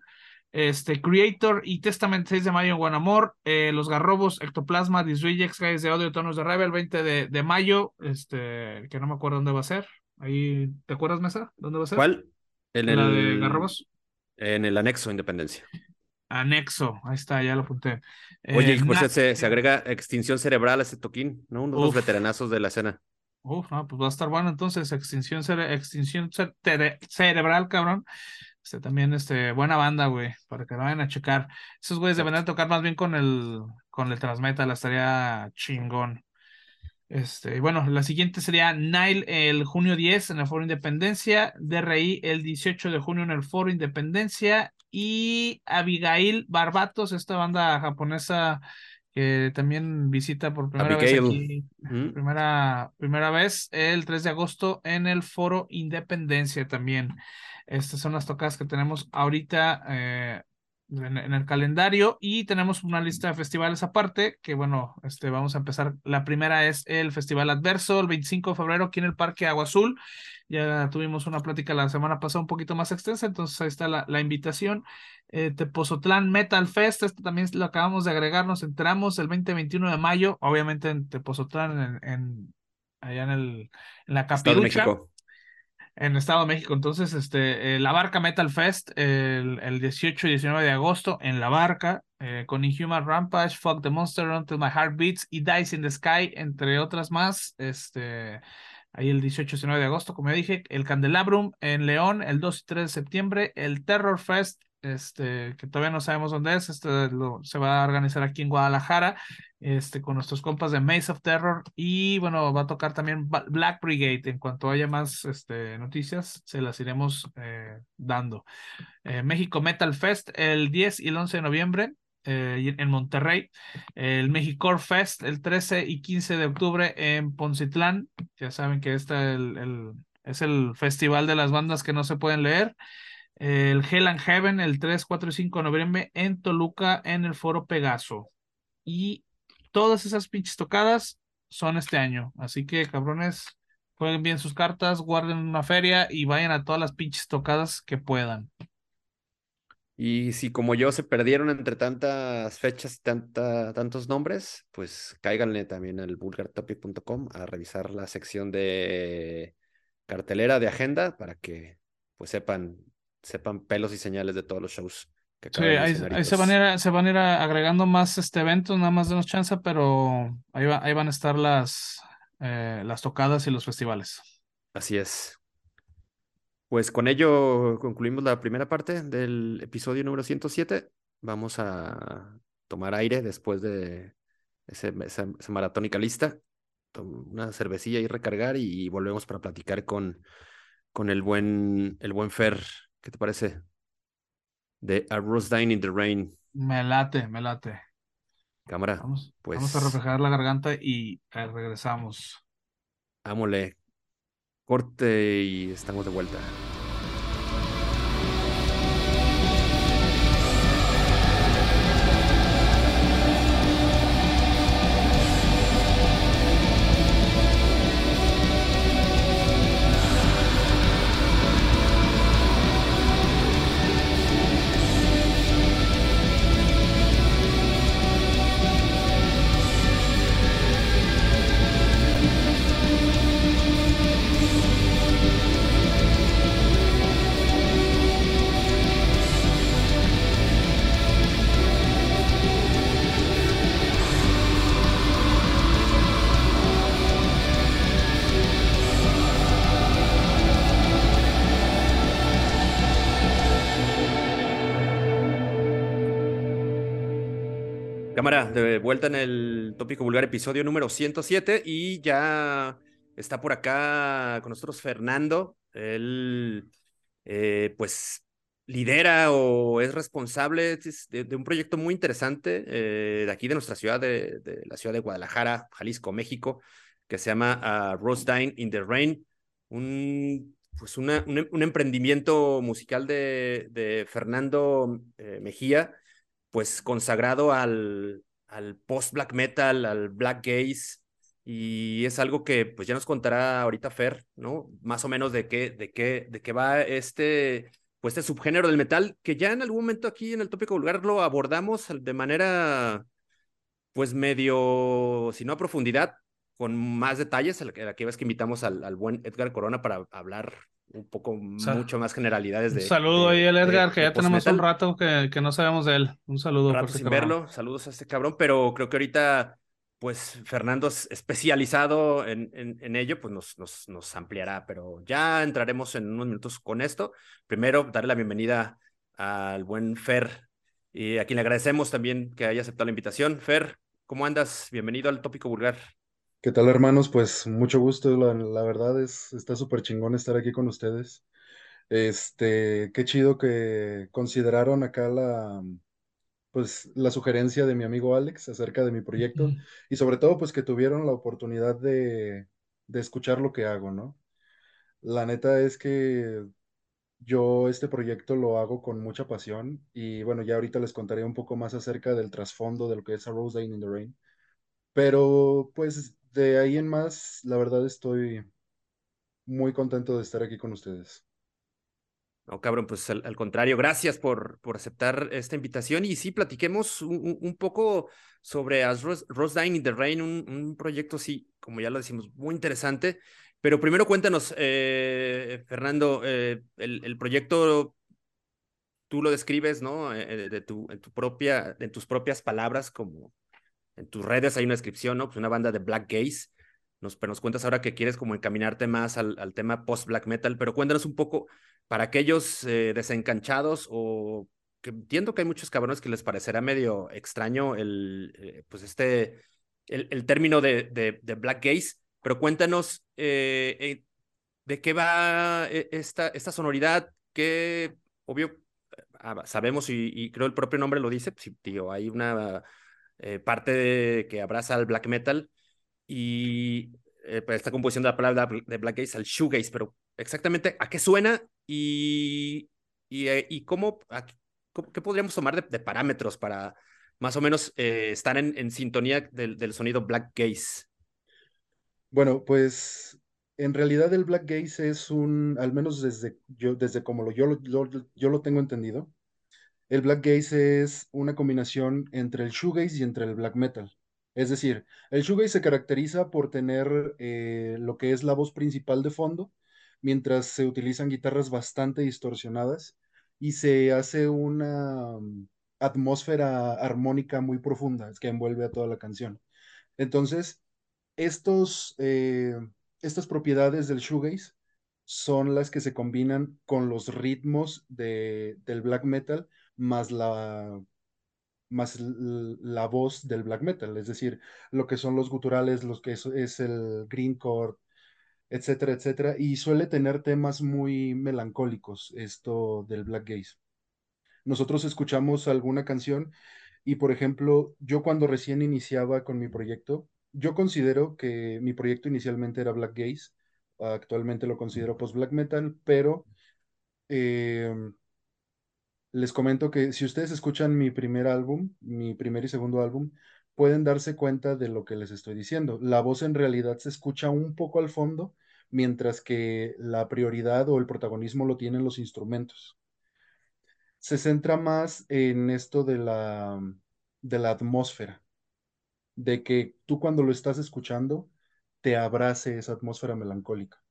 S1: Este, Creator y Testament 6 de mayo en Guanamor, eh, Los Garrobos, Ectoplasma, Disrejects, Guys de Audio, Tonos de Rebel, el 20 de, de, mayo, este, que no me acuerdo dónde va a ser. Ahí, ¿te acuerdas, Mesa? ¿Dónde va a ser?
S2: ¿Cuál?
S1: En ¿La el, de Garrobos?
S2: En el anexo Independencia.
S1: Anexo, ahí está, ya lo apunté.
S2: Oye, eh, pues se, se, agrega extinción cerebral a ese toquín, ¿no? Uno de los veteranazos de la escena.
S1: Uf, no, pues va a estar bueno entonces, extinción, cere extinción cere cerebral, cabrón. Este también, este, buena banda, güey, para que lo vayan a checar. Esos güeyes deberían tocar más bien con el, con el Transmetal, estaría chingón. Este, bueno, la siguiente sería Nile el junio 10 en el Foro Independencia, DRI el 18 de junio en el Foro Independencia y Abigail Barbatos, esta banda japonesa que también visita por primera vez aquí, primera, primera vez el 3 de agosto en el Foro Independencia también. Estas son las tocadas que tenemos ahorita eh, en, el calendario y tenemos una lista de festivales aparte que bueno, este, vamos a empezar. La primera es el Festival Adverso, el 25 de febrero aquí en el Parque Agua Azul. Ya tuvimos una plática la semana pasada un poquito más extensa, entonces ahí está la, la invitación. Eh, Tepozotlán Metal Fest, esto también lo acabamos de agregar, nos entramos el 20-21 de mayo, obviamente en Tepozotlán, en, en allá en, el, en la Capirucha en Estado de México. Entonces, este, eh, la Barca Metal Fest el, el, 18 y 19 de agosto en La Barca, eh, con Inhuman Rampage, Fuck the Monster, Until My Heart Beats y Dice in the Sky, entre otras más. Este, ahí el 18 y 19 de agosto, como ya dije, el Candelabrum en León, el 2 y 3 de septiembre, el Terror Fest este, que todavía no sabemos dónde es, este lo, se va a organizar aquí en Guadalajara, este, con nuestros compas de Maze of Terror, y bueno, va a tocar también Black Brigade, en cuanto haya más este, noticias, se las iremos eh, dando. Eh, México Metal Fest el 10 y el 11 de noviembre, eh, en Monterrey, el Mexicore Fest el 13 y 15 de octubre en Poncitlán, ya saben que este el, el, es el festival de las bandas que no se pueden leer, el Hell and Heaven el 3, 4 y 5 de noviembre en Toluca en el Foro Pegaso. Y todas esas pinches tocadas son este año. Así que, cabrones, jueguen bien sus cartas, guarden una feria y vayan a todas las pinches tocadas que puedan.
S2: Y si como yo se perdieron entre tantas fechas y tantos nombres, pues cáiganle también al vulgartopic.com a revisar la sección de cartelera de agenda para que pues sepan sepan pelos y señales de todos los shows.
S1: Que sí, ahí, se, van a ir, se van a ir agregando más este eventos, nada más denos chance, pero ahí, ahí van a estar las, eh, las tocadas y los festivales.
S2: Así es. Pues con ello concluimos la primera parte del episodio número 107. Vamos a tomar aire después de ese, esa, esa maratónica lista, una cervecilla y recargar y volvemos para platicar con, con el buen, el buen Fer ¿Qué te parece? De A Rose Dying in the Rain.
S1: Me late, me late.
S2: Cámara.
S1: Vamos, pues, vamos a reflejar la garganta y eh, regresamos.
S2: Ámole. Corte y estamos de vuelta. De vuelta en el tópico vulgar, episodio número 107, y ya está por acá con nosotros Fernando. Él, eh, pues, lidera o es responsable de, un proyecto muy interesante eh, de aquí de nuestra ciudad, de, la ciudad de Guadalajara, Jalisco, México, que se llama uh, Rose Dine in the Rain, un, pues un, emprendimiento musical de, de Fernando eh, Mejía, pues consagrado al, al post-black metal, al black gaze, y es algo que pues ya nos contará ahorita Fer, ¿no? Más o menos de qué, de qué, de qué va este pues este subgénero del metal, que ya en algún momento aquí en el tópico vulgar lo abordamos de manera, pues medio, si no a profundidad, con más detalles, la que ves que invitamos al, al buen Edgar Corona para hablar un poco, mucho más generalidades de.
S1: Un saludo ahí al Edgar, que ya tenemos un rato que, que, no sabemos de él. Un saludo. Un
S2: rato sin verlo, saludos a este cabrón, pero creo que ahorita pues Fernando es especializado en, en, ello, pues nos, nos, nos, ampliará, pero ya entraremos en unos minutos con esto. Primero, darle la bienvenida al buen Fer, y a quien le agradecemos también que haya aceptado la invitación. Fer, ¿cómo andas? Bienvenido al Tópico Vulgar.
S3: ¿Qué tal, hermanos? Pues mucho gusto, la, la verdad es, está súper chingón estar aquí con ustedes. Este, qué chido que consideraron acá la, pues la sugerencia de mi amigo Alex acerca de mi proyecto y sobre todo pues que tuvieron la oportunidad de, de escuchar lo que hago, ¿no? La neta es que yo este proyecto lo hago con mucha pasión y bueno, ya ahorita les contaré un poco más acerca del trasfondo de lo que es A Rose Day in the Rain. Pero pues de ahí en más, la verdad estoy muy contento de estar aquí con ustedes.
S2: No, cabrón, pues al, contrario, gracias por, por aceptar esta invitación y sí, platiquemos un, poco sobre As Rose, in the Rain, un, proyecto, sí, como ya lo decimos, muy interesante. Pero primero cuéntanos, eh, Fernando, eh, el, proyecto tú lo describes, ¿no? Eh, de tu, en, tu propia, en tus propias palabras, como en tus redes hay una descripción, ¿no? Pues una banda de Black Gaze. Nos, pero nos cuentas ahora que quieres como encaminarte más al, tema post-black metal, pero cuéntanos un poco para aquellos eh, desencanchados o que entiendo que hay muchos cabrones que les parecerá medio extraño el, eh, pues este, el, término de, de, Black Gaze, pero cuéntanos eh, de qué va esta, sonoridad que, obvio, ah, sabemos y, creo el propio nombre lo dice, sí, tío, hay una parte que abraza al black metal y pues, esta de la palabra de Black Gaze al shoegaze, pero exactamente a qué suena y, y, eh, cómo, qué podríamos tomar de, parámetros para más o menos eh, estar en, sintonía del, del, sonido black gaze.
S3: Bueno, pues en realidad el black gaze es un, al menos desde yo, desde como lo, yo, yo, yo lo tengo entendido, el black gaze es una combinación entre el shoegaze y entre el black metal. Es decir, el shoegaze se caracteriza por tener eh, lo que es la voz principal de fondo, mientras se utilizan guitarras bastante distorsionadas y se hace una mm, atmósfera armónica muy profunda que envuelve a toda la canción. Entonces, estos, eh, estas propiedades del shoegaze son las que se combinan con los ritmos de, del black metal más la, más la voz del black metal, es decir, lo que son los guturales, lo que es, es el green chord, etcétera, etcétera, y suele tener temas muy melancólicos esto del black gaze. Nosotros escuchamos alguna canción y, por ejemplo, yo cuando recién iniciaba con mi proyecto, yo considero que mi proyecto inicialmente era black gaze, actualmente lo considero post black metal, pero em, les comento que si ustedes escuchan mi primer álbum, mi primer y segundo álbum, pueden darse cuenta de lo que les estoy diciendo. La voz en realidad se escucha un poco al fondo, mientras que la prioridad o el protagonismo lo tienen los instrumentos. Se centra más en esto de la, de la atmósfera, de que tú cuando lo estás escuchando te abrace esa atmósfera melancólica.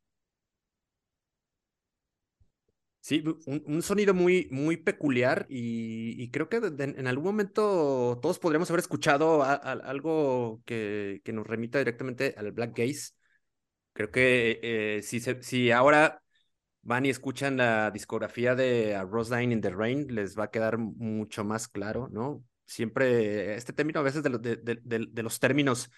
S2: Sí, un, sonido muy, muy peculiar y, creo que en algún momento todos podríamos haber escuchado algo que, que, nos remita directamente al Black Gaze. Creo que eh, si, si ahora van y escuchan la discografía de Rose Line in the Rain, les va a quedar mucho más claro, ¿no? siempre, este término a veces de, de, los términos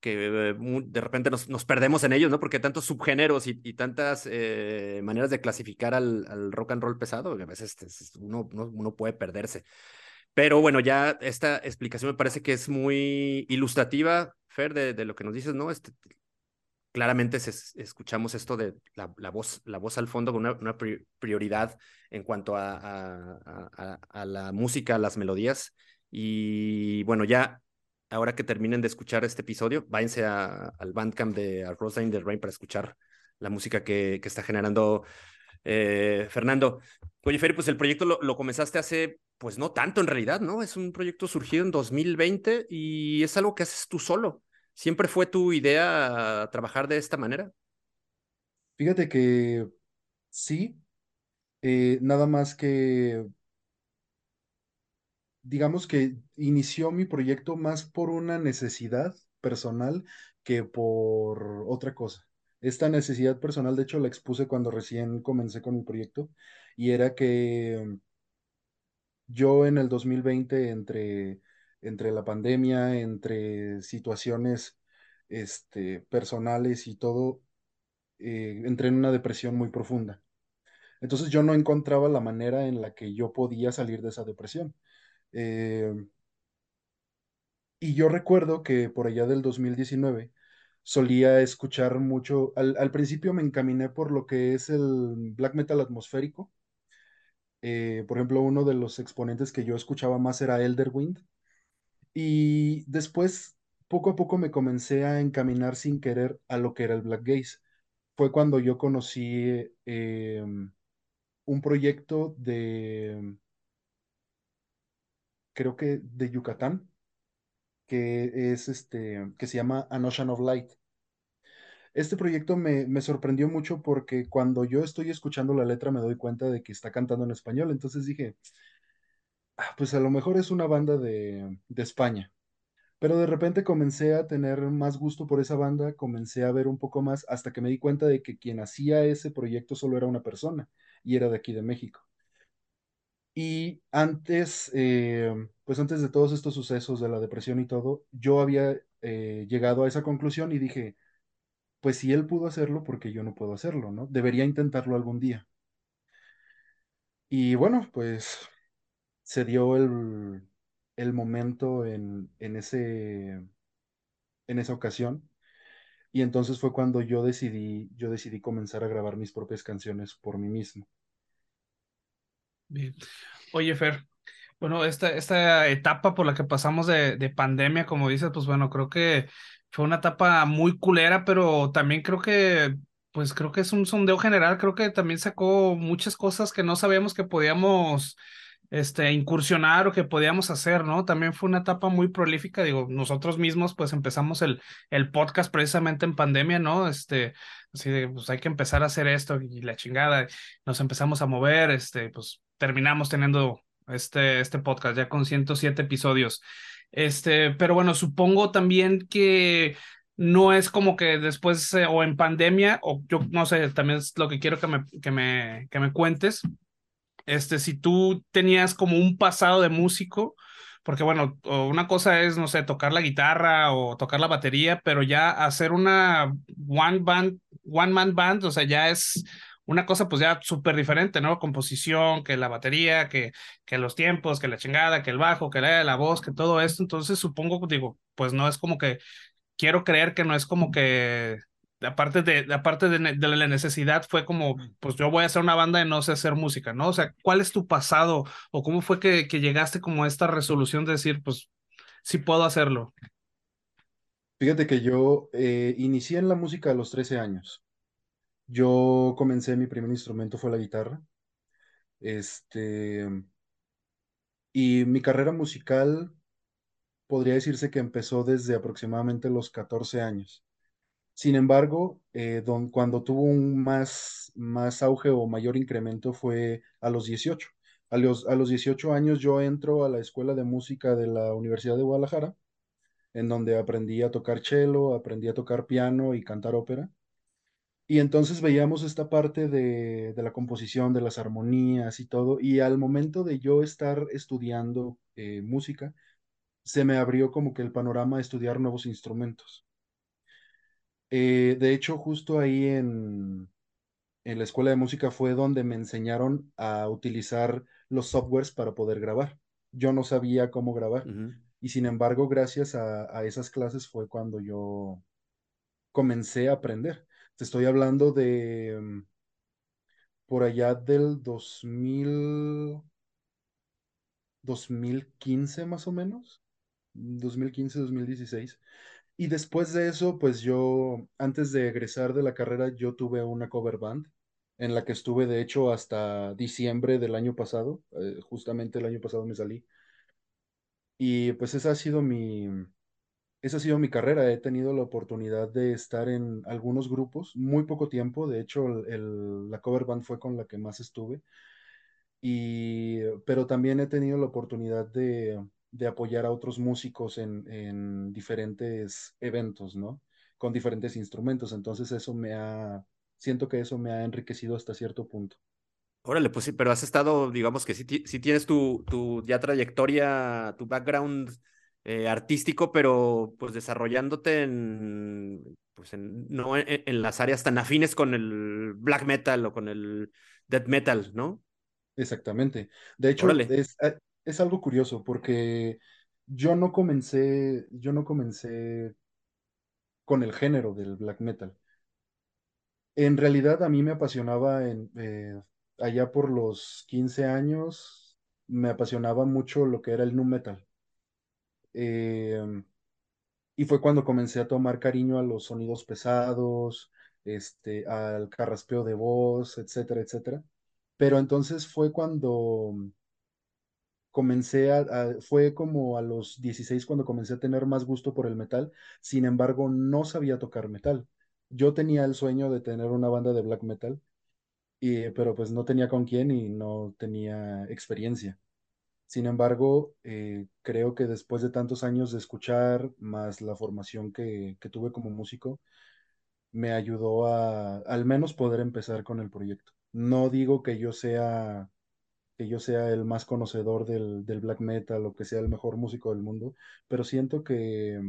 S2: que eh, de repente nos, nos, perdemos en ellos, ¿no? Porque tantos subgéneros y, y tantas eh, maneras de clasificar al, al, rock and roll pesado, que a veces uno, uno, puede perderse. Pero bueno, ya esta explicación me parece que es muy ilustrativa, Fer, de, de lo que nos dices, ¿no? Este, claramente escuchamos esto de la, la, voz, la voz al fondo con una, prioridad en cuanto a, a, a, la música, a las melodías. Y bueno, ya ahora que terminen de escuchar este episodio, váyanse al Bandcamp de A Rosa in the Rain para escuchar la música que, está generando eh, Fernando. Oye, Fer, pues el proyecto lo, lo, comenzaste hace, pues no tanto en realidad, ¿no? Es un proyecto surgido en 2020 y es algo que haces tú solo. ¿Siempre fue tu idea trabajar de esta manera?
S3: Fíjate que sí, eh, nada más que, digamos que inició mi proyecto más por una necesidad personal que por otra cosa. Esta necesidad personal, de hecho, la expuse cuando recién comencé con mi proyecto y era que yo en el 2020, entre entre la pandemia, entre situaciones este, personales y todo, eh, entré en una depresión muy profunda. Entonces yo no encontraba la manera en la que yo podía salir de esa depresión. Eh, y yo recuerdo que por allá del 2019 solía escuchar mucho, al, al, principio me encaminé por lo que es el black metal atmosférico. Eh, por ejemplo, uno de los exponentes que yo escuchaba más era Elderwind. Y después, poco a poco me comencé a encaminar sin querer a lo que era el Black Gaze. Fue cuando yo conocí em, un proyecto de, creo que de Yucatán, que es este, que se llama An Ocean of Light. Este proyecto me, me, sorprendió mucho porque cuando yo estoy escuchando la letra me doy cuenta de que está cantando en español. Entonces dije, ah, pues a lo mejor es una banda de, de España. Pero de repente comencé a tener más gusto por esa banda, comencé a ver un poco más hasta que me di cuenta de que quien hacía ese proyecto solo era una persona y era de aquí de México. Y antes, eh, pues antes de todos estos sucesos de la depresión y todo, yo había eh, llegado a esa conclusión y dije, pues si él pudo hacerlo, porque yo no puedo hacerlo, ¿no? Debería intentarlo algún día. Y bueno, pues se dio el, el momento en, en, ese, en esa ocasión. Y entonces fue cuando yo decidí, yo decidí comenzar a grabar mis propias canciones por mí mismo.
S1: Bien. Oye, Fer, bueno, esta, esta etapa por la que pasamos de, de pandemia, como dices, pues bueno, creo que fue una etapa muy culera, pero también creo que, pues creo que es un sondeo general, creo que también sacó muchas cosas que no sabíamos que podíamos este, incursionar o que podíamos hacer, ¿no? También fue una etapa muy prolífica, digo, nosotros mismos pues empezamos el, el podcast precisamente en pandemia, ¿no? Este, así de, pues hay que empezar a hacer esto y la chingada, nos empezamos a mover, este, pues terminamos teniendo este, este podcast ya con 107 episodios. Este, pero bueno, supongo también que no es como que después eh, o en pandemia, o yo no sé, también es lo que quiero que me, que me, que me cuentes, este, si tú tenías como un pasado de músico, porque bueno, una cosa es, no sé, tocar la guitarra o tocar la batería, pero ya hacer una one band, one man band, o sea, ya es una cosa pues ya súper diferente, ¿no? Composición, que la batería, que, que los tiempos, que la chingada, que el bajo, que la, la voz, que todo esto, entonces supongo, digo, pues no es como que, quiero creer que no es como que aparte de, aparte de, la necesidad, fue como, pues yo voy a hacer una banda y no sé hacer música, ¿no? O sea, ¿cuál es tu pasado o cómo fue que, que llegaste como a esta resolución de decir, pues sí puedo hacerlo?
S3: Fíjate que yo eh, inicié en la música a los 13 años. Yo comencé, mi primer instrumento fue la guitarra. Este, y mi carrera musical podría decirse que empezó desde aproximadamente los 14 años. Sin embargo, eh, cuando tuvo un más, más auge o mayor incremento fue a los 18. A los, a los 18 años yo entro a la Escuela de Música de la Universidad de Guadalajara, en donde aprendí a tocar cello, aprendí a tocar piano y cantar ópera. Y entonces veíamos esta parte de, de la composición, de las armonías y todo. Y al momento de yo estar estudiando eh, música, se me abrió como que el panorama a estudiar nuevos instrumentos. Eh, de hecho, justo ahí en, en la escuela de música fue donde me enseñaron a utilizar los softwares para poder grabar. Yo no sabía cómo grabar. Y sin embargo, gracias a, esas clases fue cuando yo comencé a aprender. Te estoy hablando de mm, por allá del 2000, 2015 más o menos, 2015, 2016. Y después de eso, pues yo, antes de egresar de la carrera, yo tuve una cover band en la que estuve, de hecho, hasta diciembre del año pasado. Eh, justamente el año pasado me salí. Y pues esa ha sido mi, esa ha sido mi carrera. He tenido la oportunidad de estar en algunos grupos, muy poco tiempo. De hecho, la cover band fue con la que más estuve. Y, pero también he tenido la oportunidad de, de apoyar a otros músicos en, diferentes eventos, ¿no? Con diferentes instrumentos. Entonces eso me ha, siento que eso me ha enriquecido hasta cierto punto.
S2: Órale, pues sí, pero has estado, digamos que sí, tienes tu, tu ya trayectoria, tu background eh, artístico, pero pues desarrollándote en, pues en, no en, las áreas tan afines con el black metal o con el death metal, ¿no?
S3: Exactamente. De hecho, es, eh, es algo curioso porque yo no comencé, yo no comencé con el género del black metal. En realidad a mí me apasionaba en, eh, allá por los 15 años, me apasionaba mucho lo que era el nu metal. Em, y fue cuando comencé a tomar cariño a los sonidos pesados, este, al carraspeo de voz, etcétera, etcétera. Pero entonces fue cuando comencé a, fue como a los 16 cuando comencé a tener más gusto por el metal, sin embargo no sabía tocar metal. Yo tenía el sueño de tener una banda de black metal, pero pues no tenía con quién y no tenía experiencia. Sin embargo, eh, creo que después de tantos años de escuchar, más la formación que, que tuve como músico, me ayudó a al menos poder empezar con el proyecto. No digo que yo sea que yo sea el más conocedor del, black metal o que sea el mejor músico del mundo, pero siento que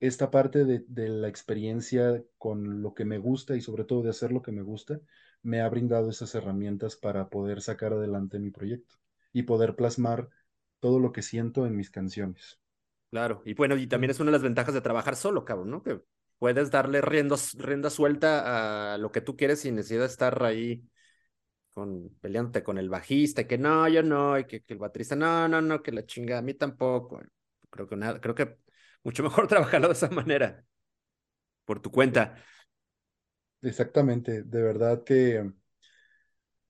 S3: esta parte de, la experiencia con lo que me gusta y sobre todo de hacer lo que me gusta, me ha brindado esas herramientas para poder sacar adelante mi proyecto y poder plasmar todo lo que siento en mis canciones.
S2: Claro, y bueno, y también es una de las ventajas de trabajar solo, cabrón, ¿no? Que puedes darle rienda suelta a lo que tú quieres sin necesidad de estar ahí con, peleándote con el bajista, que no, yo no, y que, el baterista, no, no, no, que la chinga, a mí tampoco. Creo que nada, creo que mucho mejor trabajarlo de esa manera, por tu cuenta.
S3: Exactamente, de verdad que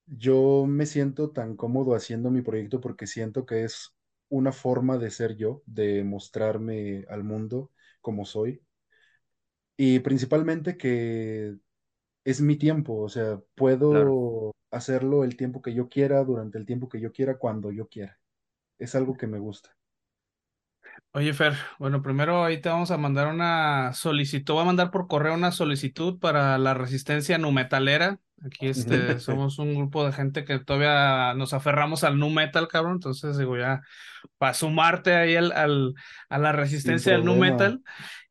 S3: yo me siento tan cómodo haciendo mi proyecto porque siento que es una forma de ser yo, de mostrarme al mundo como soy. Y principalmente que es mi tiempo, o sea, puedo hacerlo el tiempo que yo quiera, durante el tiempo que yo quiera, cuando yo quiera. Es algo que me gusta.
S1: Oye, Fer, bueno, primero ahí te vamos a mandar una solicitud, voy a mandar por correo una solicitud para la resistencia numetalera. Aquí este, somos un grupo de gente que todavía nos aferramos al nu metal, cabrón. Entonces, digo, ya, para sumarte ahí al, al a la resistencia del nu metal.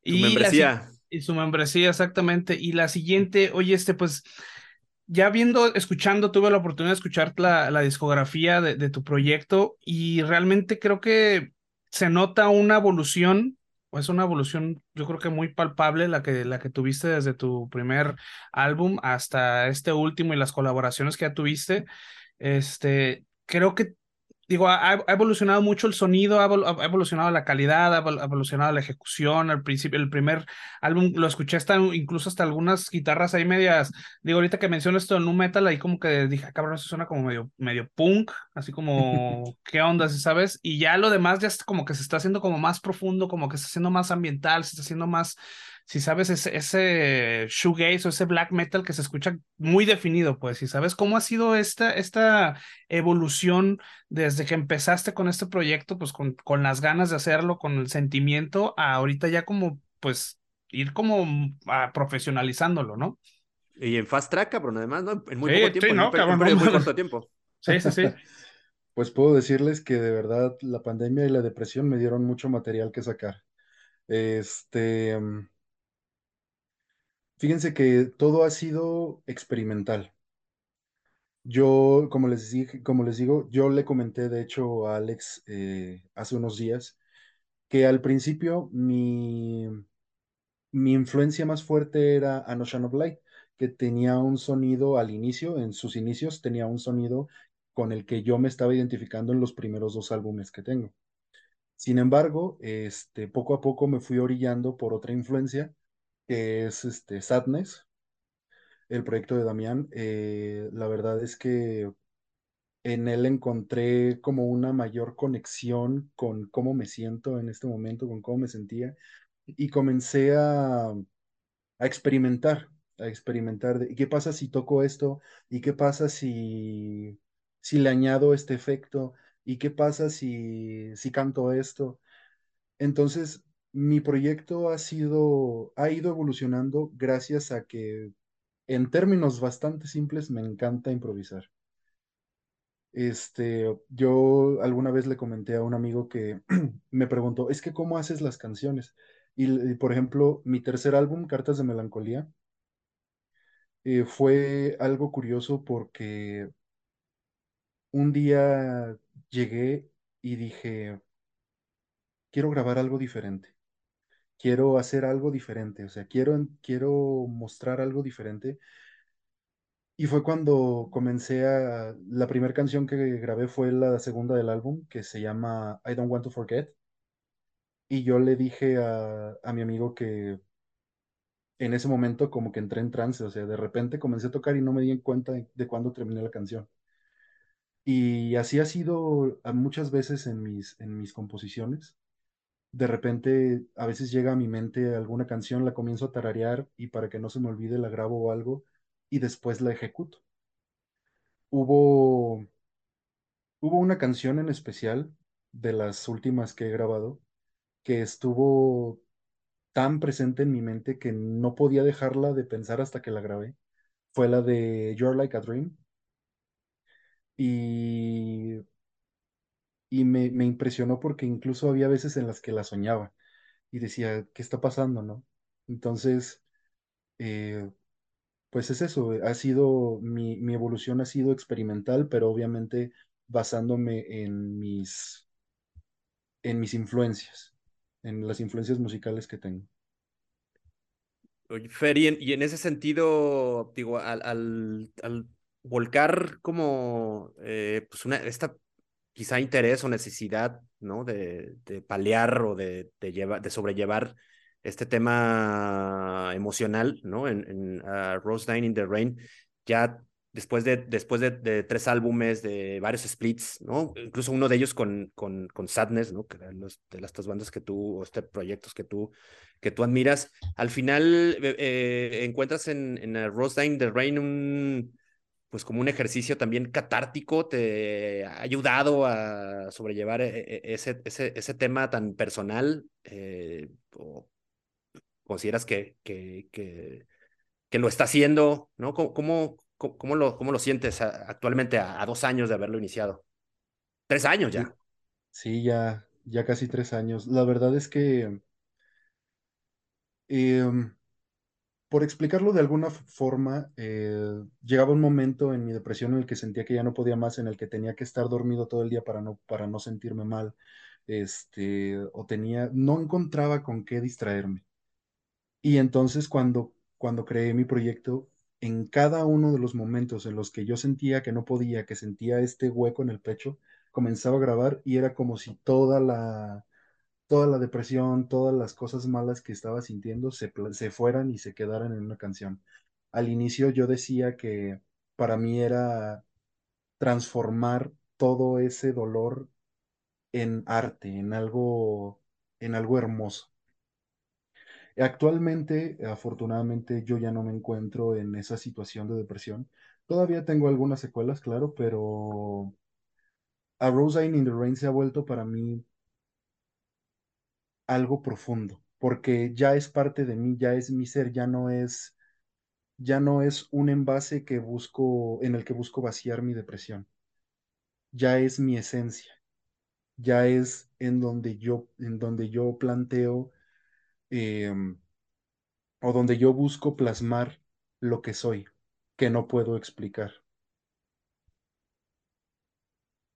S2: Y membresía.
S1: y su membresía, exactamente. Y la siguiente, oye, este, pues, ya viendo, escuchando, tuve la oportunidad de escuchar la, la discografía de, de, tu proyecto y realmente creo que se nota una evolución, es una evolución yo creo que muy palpable la que, la que tuviste desde tu primer álbum hasta este último y las colaboraciones que ya tuviste. Este, creo que digo, ha, evolucionado mucho el sonido, ha, evolucionado la calidad, ha, evolucionado la ejecución. Al principio, el primer álbum lo escuché hasta incluso hasta algunas guitarras ahí medias. Digo, ahorita que menciono esto en un metal, ahí como que dije, ah, cabrón, eso suena como medio, medio punk, así como, ¿qué onda? ¿Sabes? Y ya lo demás ya es como que se está haciendo como más profundo, como que se está haciendo más ambiental, se está haciendo más si sabes ese, ese shoegaze o ese black metal que se escucha muy definido, pues, si sabes cómo ha sido esta, esta evolución desde que empezaste con este proyecto, pues con, con las ganas de hacerlo, con el sentimiento, a ahorita ya como, pues, ir como a profesionalizándolo, ¿no?
S2: Y en fast track, cabrón, además, ¿no? En muy poco tiempo, sí, no, en, muy corto tiempo.
S1: Sí, sí, sí.
S3: Pues puedo decirles que de verdad la pandemia y la depresión me dieron mucho material que sacar. Este, mm, fíjense que todo ha sido experimental. Yo, como les dije, como les digo, yo le comenté de hecho a Alex eh, hace unos días que al principio mi, mi influencia más fuerte era An Ocean of Light, que tenía un sonido al inicio, en sus inicios tenía un sonido con el que yo me estaba identificando en los primeros dos álbumes que tengo. Sin embargo, este, poco a poco me fui orillando por otra influencia, que es este, Sadness, el proyecto de Damián. Eh, la verdad es que en él encontré como una mayor conexión con cómo me siento en este momento, con cómo me sentía, y comencé a, a experimentar, a experimentar de, ¿y qué pasa si toco esto? ¿Y qué pasa si, si le añado este efecto? ¿Y qué pasa si, si canto esto? Entonces, mi proyecto ha sido, ha ido evolucionando gracias a que, en términos bastante simples, me encanta improvisar. Este, yo alguna vez le comenté a un amigo que me preguntó, es que ¿cómo haces las canciones? Y, por ejemplo, mi tercer álbum, Cartas de Melancolía, eh, fue algo curioso porque un día llegué y dije, quiero grabar algo diferente, quiero hacer algo diferente, o sea, quiero, quiero mostrar algo diferente. Y fue cuando comencé a... La primera canción que grabé fue la segunda del álbum, que se llama I Don't Want to Forget. Y yo le dije a, a mi amigo que en ese momento como que entré en trance, o sea, de repente comencé a tocar y no me di en cuenta de, de cuándo terminé la canción. Y así ha sido muchas veces en mis, en mis composiciones. De repente, a veces llega a mi mente alguna canción, la comienzo a tararear y para que no se me olvide la grabo o algo y después la ejecuto. Hubo, hubo una canción en especial de las últimas que he grabado que estuvo tan presente en mi mente que no podía dejarla de pensar hasta que la grabé. Fue la de You're Like a Dream. Y, y me, me impresionó porque incluso había veces en las que la soñaba y decía, ¿qué está pasando, no? Entonces, eh, pues es eso, ha sido, mi, mi evolución ha sido experimental, pero obviamente basándome en mis, en mis influencias, en las influencias musicales que tengo.
S2: Fer, y en, ese sentido, digo, al, al, volcar como eh, pues una, esta quizá interés o necesidad, ¿no? De, de paliar o de, llevar, de sobrellevar este tema emocional, ¿no? En, en uh, Rose Nine in the Rain, ya después de, después de, tres álbumes, de varios splits, ¿no? Incluso uno de ellos con, con, Sadness, ¿no? Que los, de las dos bandas que tú, o este proyectos que tú, que tú admiras. Al final eh, eh encuentras en, en uh, Rose Nine in the Rain un, pues como un ejercicio también catártico, te ha ayudado a sobrellevar eh, ese, ese, ese tema tan personal, eh, o consideras que, que, que, lo está haciendo, ¿no? ¿Cómo, cómo, cómo, lo, cómo lo sientes actualmente a, dos años de haberlo iniciado? Tres años ya.
S3: Sí, ya, ya casi tres años. La verdad es que... Eh, por explicarlo de alguna forma, eh, llegaba un momento en mi depresión en el que sentía que ya no podía más, en el que tenía que estar dormido todo el día para no, para no sentirme mal, este, o tenía, no encontraba con qué distraerme. Y entonces cuando, cuando creé mi proyecto, en cada uno de los momentos en los que yo sentía que no podía, que sentía este hueco en el pecho, comenzaba a grabar y era como si toda la, toda la depresión, todas las cosas malas que estaba sintiendo se, se fueran y se quedaran en una canción. Al inicio yo decía que para mí era transformar todo ese dolor en arte, en algo, en algo hermoso. Actualmente, afortunadamente, yo ya no me encuentro en esa situación de depresión. Todavía tengo algunas secuelas, claro, pero A Rose in the Rain se ha vuelto para mí algo profundo, porque ya es parte de mí, ya es mi ser, ya no es, ya no es un envase que busco, en el que busco vaciar mi depresión. ya es mi esencia, ya es en donde yo, en donde yo planteo em, o donde yo busco plasmar lo que soy, que no puedo explicar.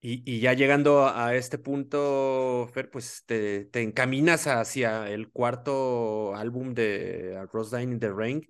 S2: Y, ya llegando a este punto, Fer, pues te, encaminas hacia el cuarto álbum de Rose in the Rain.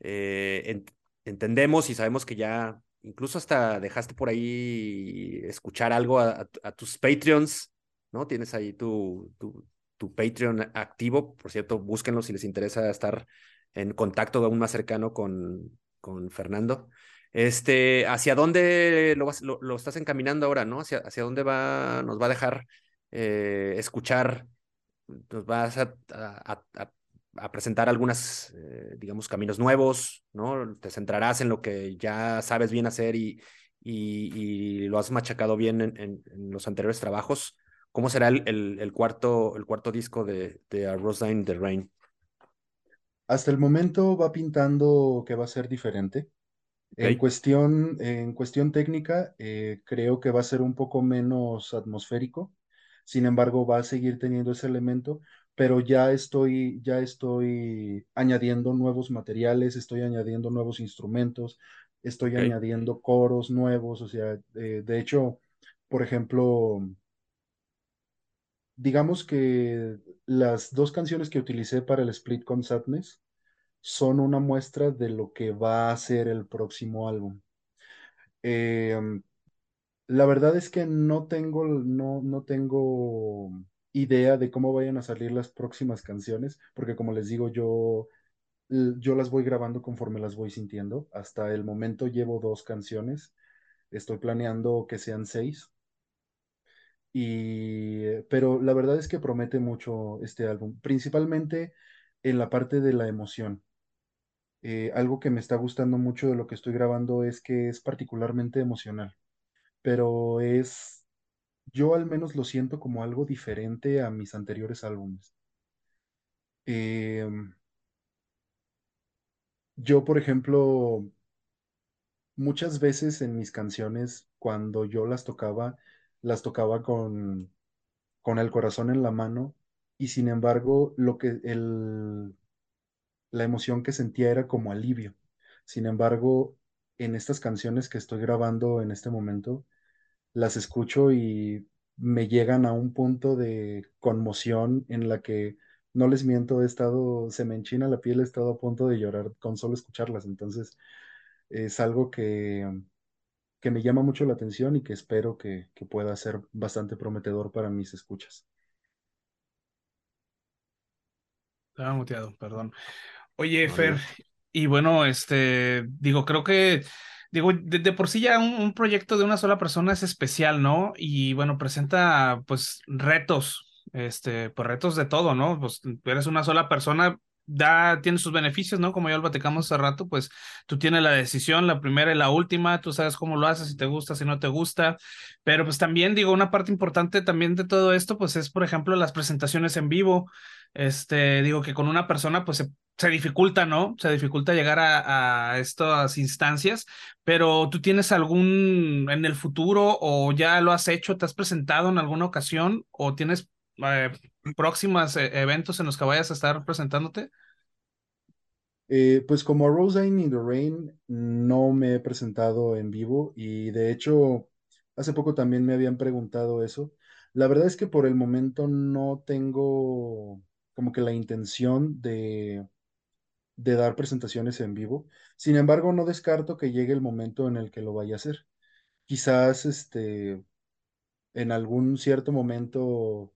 S2: Eh, entendemos y sabemos que ya incluso hasta dejaste por ahí escuchar algo a, tus Patreons, ¿no? Tienes ahí tu, tu, tu, Patreon activo. Por cierto, búsquenlo si les interesa estar en contacto aún más cercano con, con Fernando. Este, ¿hacia dónde lo, vas, lo, estás encaminando ahora, no? ¿Hacia, hacia dónde va, nos va a dejar eh, escuchar? Nos vas a, a, presentar algunas, eh, digamos, caminos nuevos, ¿no? Te centrarás en lo que ya sabes bien hacer y, y, lo has machacado bien en, los anteriores trabajos. ¿Cómo será el, el, cuarto, el cuarto disco de, de Rosine The Rain?
S3: Hasta el momento va pintando que va a ser diferente. En cuestión, en cuestión técnica, eh, creo que va a ser un poco menos atmosférico. Sin embargo, va a seguir teniendo ese elemento, pero ya estoy, ya estoy añadiendo nuevos materiales, estoy añadiendo nuevos instrumentos, estoy añadiendo coros nuevos. O sea, eh, de hecho, por ejemplo, digamos que las dos canciones que utilicé para el split con Sadness son una muestra de lo que va a ser el próximo álbum. Em, la verdad es que no tengo, no, no tengo idea de cómo vayan a salir las próximas canciones, porque como les digo, yo, yo las voy grabando conforme las voy sintiendo. Hasta el momento llevo dos canciones, estoy planeando que sean seis. Y, pero la verdad es que promete mucho este álbum, principalmente en la parte de la emoción. Eh, algo que me está gustando mucho de lo que estoy grabando es que es particularmente emocional, pero es, yo al menos lo siento como algo diferente a mis anteriores álbumes. Em, yo, por ejemplo, muchas veces en mis canciones, cuando yo las tocaba, las tocaba con, con el corazón en la mano y sin embargo, lo que el, la emoción que sentía era como alivio. Sin embargo, en estas canciones que estoy grabando en este momento, las escucho y me llegan a un punto de conmoción en la que, no les miento, he estado, se me enchina la piel, he estado a punto de llorar con solo escucharlas. Entonces, es algo que, que me llama mucho la atención y que espero que, que pueda ser bastante prometedor para mis escuchas.
S1: Estaba muteado, perdón. Oye, Fer, y bueno, este, digo, creo que, digo, de, por sí ya un, proyecto de una sola persona es especial, ¿no? Y bueno, presenta, pues, retos, este, pues retos de todo, ¿no? Pues eres una sola persona, da, tiene sus beneficios, ¿no? Como ya lo platicamos hace rato, pues tú tienes la decisión, la primera y la última, tú sabes cómo lo haces, si te gusta, si no te gusta, pero pues también digo, una parte importante también de todo esto, pues es, por ejemplo, las presentaciones en vivo, este, digo que con una persona, pues se se dificulta, ¿no? Se dificulta llegar a, estas instancias, pero tú tienes algún en el futuro o ya lo has hecho, te has presentado en alguna ocasión o tienes eh, próximos eh, eventos en los que vayas a estar presentándote?
S3: Eh, pues como Rose in the Rain no me he presentado en vivo y de hecho hace poco también me habían preguntado eso. La verdad es que por el momento no tengo como que la intención de de dar presentaciones en vivo. Sin embargo, no descarto que llegue el momento en el que lo vaya a hacer. Quizás este, en algún cierto momento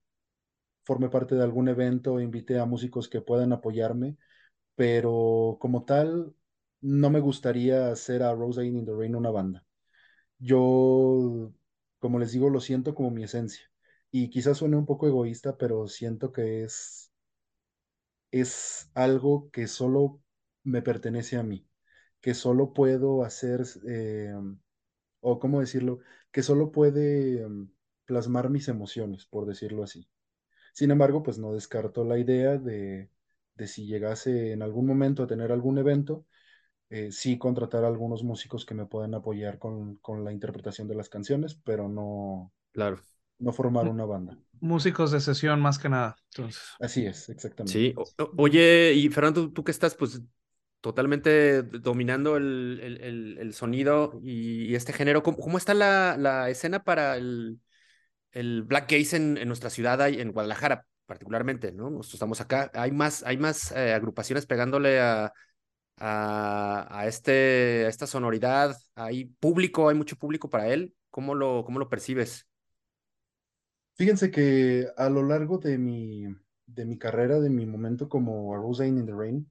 S3: forme parte de algún evento, invite a músicos que puedan apoyarme, pero como tal, no me gustaría hacer a Rose in the Rain una banda. Yo, como les digo, lo siento como mi esencia. Y quizás suene un poco egoísta, pero siento que es es algo que solo me pertenece a mí, que solo puedo hacer, eh, o cómo decirlo, que solo puede mm, plasmar mis emociones, por decirlo así. Sin embargo, pues no descarto la idea de, de si llegase en algún momento a tener algún evento, eh, sí contratar a algunos músicos que me puedan apoyar con, con la interpretación de las canciones, pero no,
S2: claro.
S3: no formar una banda.
S1: Músicos de sesión más que nada. Entonces.
S3: Así es, exactamente.
S2: Sí, oye, y Fernando, tú que estás pues totalmente dominando el, el, el, sonido y, este género, ¿cómo, cómo está la, la, escena para el, el Black Gaze en, nuestra ciudad, en Guadalajara particularmente, ¿no? Nosotros estamos acá, hay más, hay más eh, agrupaciones pegándole a, a, este, a esta sonoridad, hay público, hay mucho público para él, ¿cómo lo, cómo lo percibes?
S3: Fíjense que a lo largo de mi, de mi carrera, de mi momento como A in the Rain,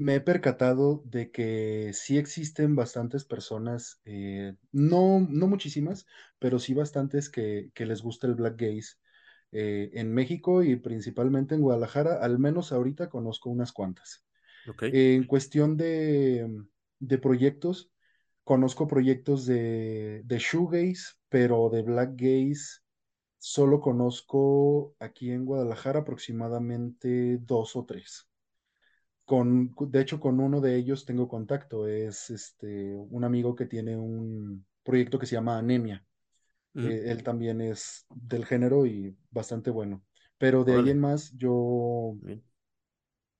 S3: me he percatado de que sí existen bastantes personas, eh, no, no muchísimas, pero sí bastantes que, que les gusta el black gaze. Eh, en México y principalmente en Guadalajara, al menos ahorita conozco unas cuantas.
S2: Okay.
S3: en cuestión de, de, proyectos, conozco proyectos de, de shoegaze, pero de black gaze solo conozco aquí en Guadalajara aproximadamente dos o tres. Con, de hecho, con uno de ellos tengo contacto. Es este, un amigo que tiene un proyecto que se llama Anemia. Eh, él también es del género y bastante bueno. Pero de ahí en más, yo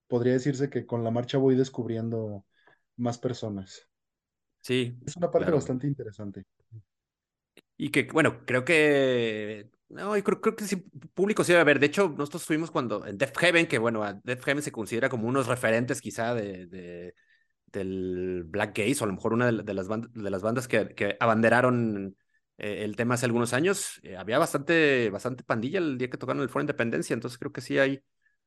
S3: podría decirse que con la marcha voy descubriendo más personas.
S2: Sí.
S3: Es una parte bastante interesante.
S2: Y que, bueno, creo que. No, creo, creo que sí, público sí debe haber. De hecho, nosotros fuimos cuando en Death Heaven, que bueno, a Death Heaven se considera como unos referentes quizá de, de del Black Gaze, o a lo mejor una de, las, bandas, de las bandas que, que abanderaron eh, el tema hace algunos años. Eh, había bastante, bastante pandilla el día que tocaron el Foro Independencia, entonces creo que sí hay,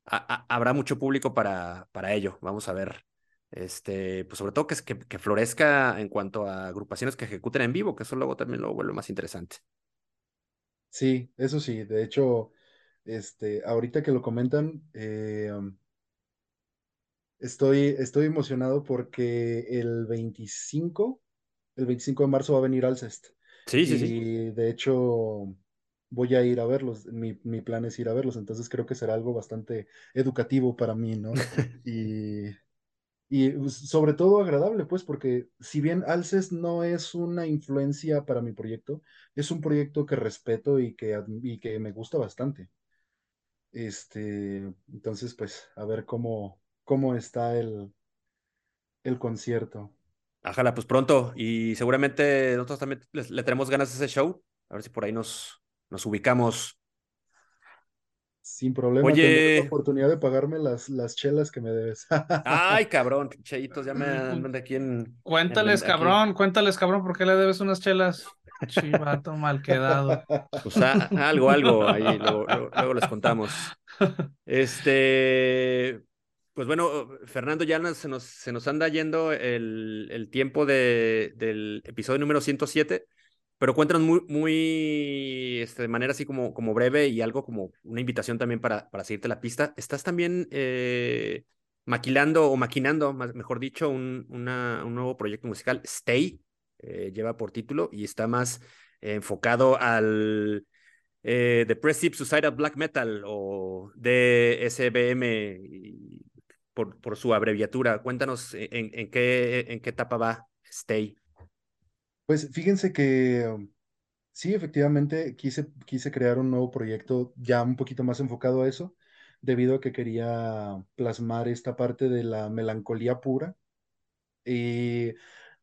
S2: habrá mucho público para, para ello. Vamos a ver este, pues sobre todo que, que, que, florezca en cuanto a agrupaciones que ejecuten en vivo, que eso luego también lo vuelve más interesante.
S3: Sí, eso sí, de hecho, este, ahorita que lo comentan, eh, estoy, estoy emocionado porque el 25, el 25 de marzo va a venir Alcest.
S2: Sí, sí,
S3: y
S2: sí.
S3: de hecho voy a ir a verlos, mi, mi plan es ir a verlos, entonces creo que será algo bastante educativo para mí, ¿no? y y pues, sobre todo agradable, pues, porque si bien Alces no es una influencia para mi proyecto, es un proyecto que respeto y que, y que me gusta bastante. Este, entonces, pues, a ver cómo, cómo está el, el concierto.
S2: Ajala, pues pronto. Y seguramente nosotros también le, le tenemos ganas a ese show. A ver si por ahí nos, nos ubicamos
S3: sin problema, Oye... la oportunidad de pagarme las, las chelas que me debes.
S2: Ay, cabrón, cheitos, ya me andan de aquí en.
S1: Cuéntales,
S2: en,
S1: cabrón, aquí. cuéntales, cabrón, ¿por qué le debes unas chelas? Chivato mal quedado.
S2: Pues a, algo, algo, ahí luego, luego, luego, les contamos. Este, pues bueno, Fernando, ya nos, se, nos, se nos anda yendo el, el tiempo de, del episodio número 107 pero cuéntanos muy, muy este, de manera así como, como breve y algo como una invitación también para, para seguirte la pista. ¿Estás también eh, maquilando o maquinando, más, mejor dicho, un, una, un nuevo proyecto musical? Stay, eh, lleva por título y está más enfocado al eh, Depressive Suicidal Black Metal o DSBM por, por su abreviatura. Cuéntanos en, en, qué, en qué etapa va Stay.
S3: Pues fíjense que um, sí, efectivamente quise, quise crear un nuevo proyecto ya un poquito más enfocado a eso, debido a que quería plasmar esta parte de la melancolía pura. Y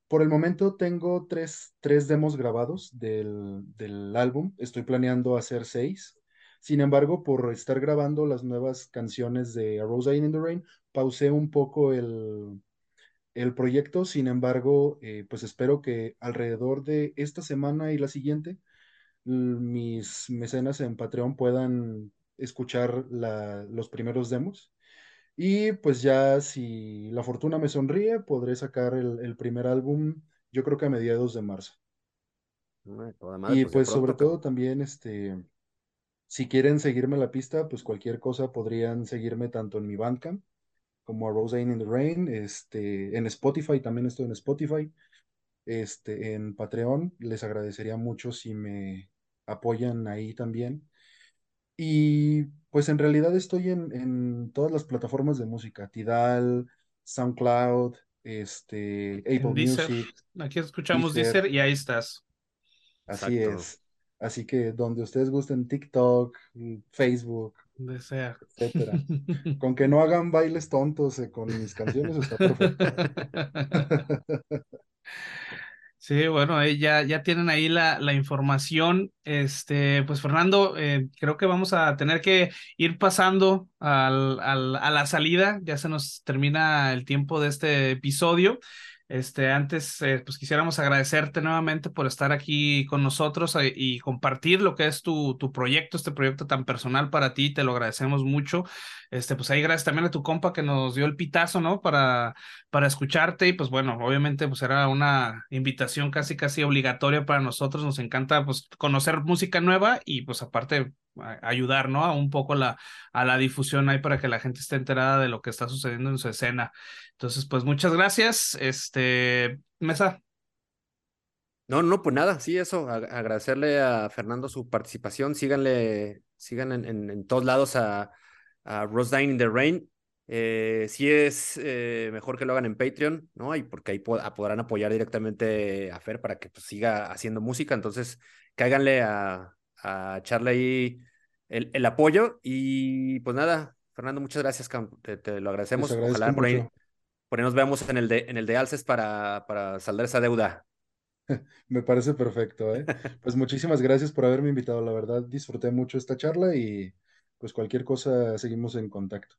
S3: por el momento tengo tres, tres demos grabados del, del álbum, estoy planeando hacer seis. Sin embargo, por estar grabando las nuevas canciones de A Rose in the Rain, pausé un poco el, el proyecto. Sin embargo, eh, pues espero que alrededor de esta semana y la siguiente, mis mecenas en Patreon puedan escuchar la, los primeros demos. Y pues ya si la fortuna me sonríe, podré sacar el, el primer álbum, yo creo que a mediados de marzo.
S2: Madre,
S3: y pues, pues sobre todo también, este, si quieren seguirme la pista, pues cualquier cosa podrían seguirme tanto en mi Bandcamp como a Rose in the Rain, este, en Spotify, también estoy en Spotify, este, en Patreon, les agradecería mucho si me apoyan ahí también. Y pues en realidad estoy en, en todas las plataformas de música, Tidal, SoundCloud, este, Apple Music.
S1: Aquí escuchamos Deezer, y ahí estás.
S3: Así es. Así que donde ustedes gusten, TikTok, Facebook,
S1: Desea.
S3: etcétera. con que no hagan bailes tontos eh, con mis canciones está perfecto.
S1: Sí, bueno, ya, ya tienen ahí la, la información. Este, pues Fernando, eh, creo que vamos a tener que ir pasando al, al, a la salida. Ya se nos termina el tiempo de este episodio. Este, antes, eh, pues quisiéramos agradecerte nuevamente por estar aquí con nosotros eh, y compartir lo que es tu, tu proyecto, este proyecto tan personal para ti, te lo agradecemos mucho. Este, pues ahí gracias también a tu compa que nos dio el pitazo, ¿no? Para, para escucharte y pues bueno, obviamente pues era una invitación casi casi obligatoria para nosotros, nos encanta pues conocer música nueva y pues aparte ayudar, ¿no? A un poco la, a la difusión ahí para que la gente esté enterada de lo que está sucediendo en su escena. Entonces, pues muchas gracias. Este, Mesa.
S2: No, no, pues nada, sí, eso, agradecerle a Fernando su participación. Síganle, sigan en, en, todos lados a, a Rose in the Rain. Eh, sí es eh, mejor que lo hagan en Patreon, ¿no? Y porque ahí podrán apoyar directamente a Fer para que pues, siga haciendo música. Entonces, cáiganle a, a echarle ahí el, apoyo. Y pues nada, Fernando, muchas gracias, te, lo agradecemos. Ojalá por ahí, por ahí, nos veamos en el de, en el de Alces para, para saldar esa deuda.
S3: Me parece perfecto, ¿eh? Pues muchísimas gracias por haberme invitado. La verdad, disfruté mucho esta charla y pues cualquier cosa seguimos en contacto.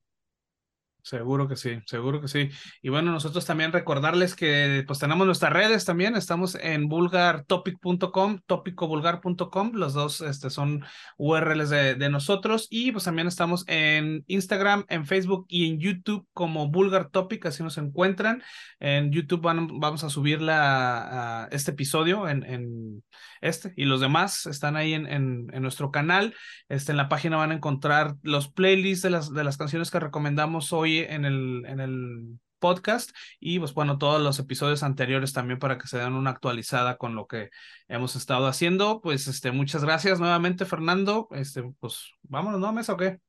S1: Seguro que sí, seguro que sí. Y bueno, nosotros también recordarles que pues tenemos nuestras redes también, estamos en vulgartopic.com, topicovulgar.com, los dos este, son URLs de, de, nosotros y pues también estamos en Instagram, en Facebook y en YouTube como Vulgar Topic, así nos encuentran. En YouTube vamos a subir la, este episodio en, en, este y los demás están ahí en, en, en, nuestro canal. Este, en la página van a encontrar los playlists de las, de las canciones que recomendamos hoy en el, en el podcast y pues bueno, todos los episodios anteriores también para que se den una actualizada con lo que hemos estado haciendo. Pues este, muchas gracias nuevamente, Fernando. Este, pues vámonos, ¿no, Mesa o qué?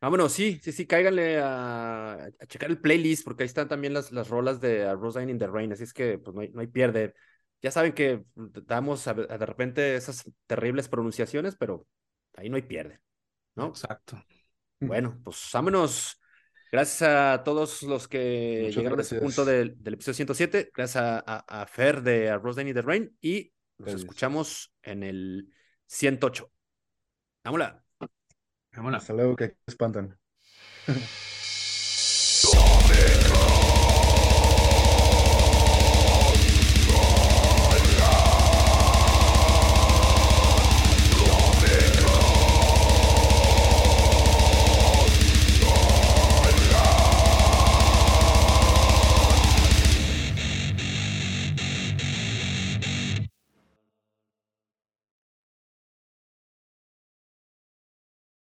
S2: Vámonos, sí, sí, sí, cáiganle a, a, checar el playlist, porque ahí están también las, las rolas de Rosine in the Rain, así es que pues no hay, no hay pierde. Ya saben que damos de repente esas terribles pronunciaciones, pero ahí no hay pierde, ¿no?
S1: Exacto.
S2: Bueno, pues vámonos Gracias a todos los que llegaron a este punto del, episodio 107. Gracias a, Fer de Arroz Danny the Rain y nos escuchamos en el 108. Vámonos.
S3: Vámonos. Hasta luego, que espantan.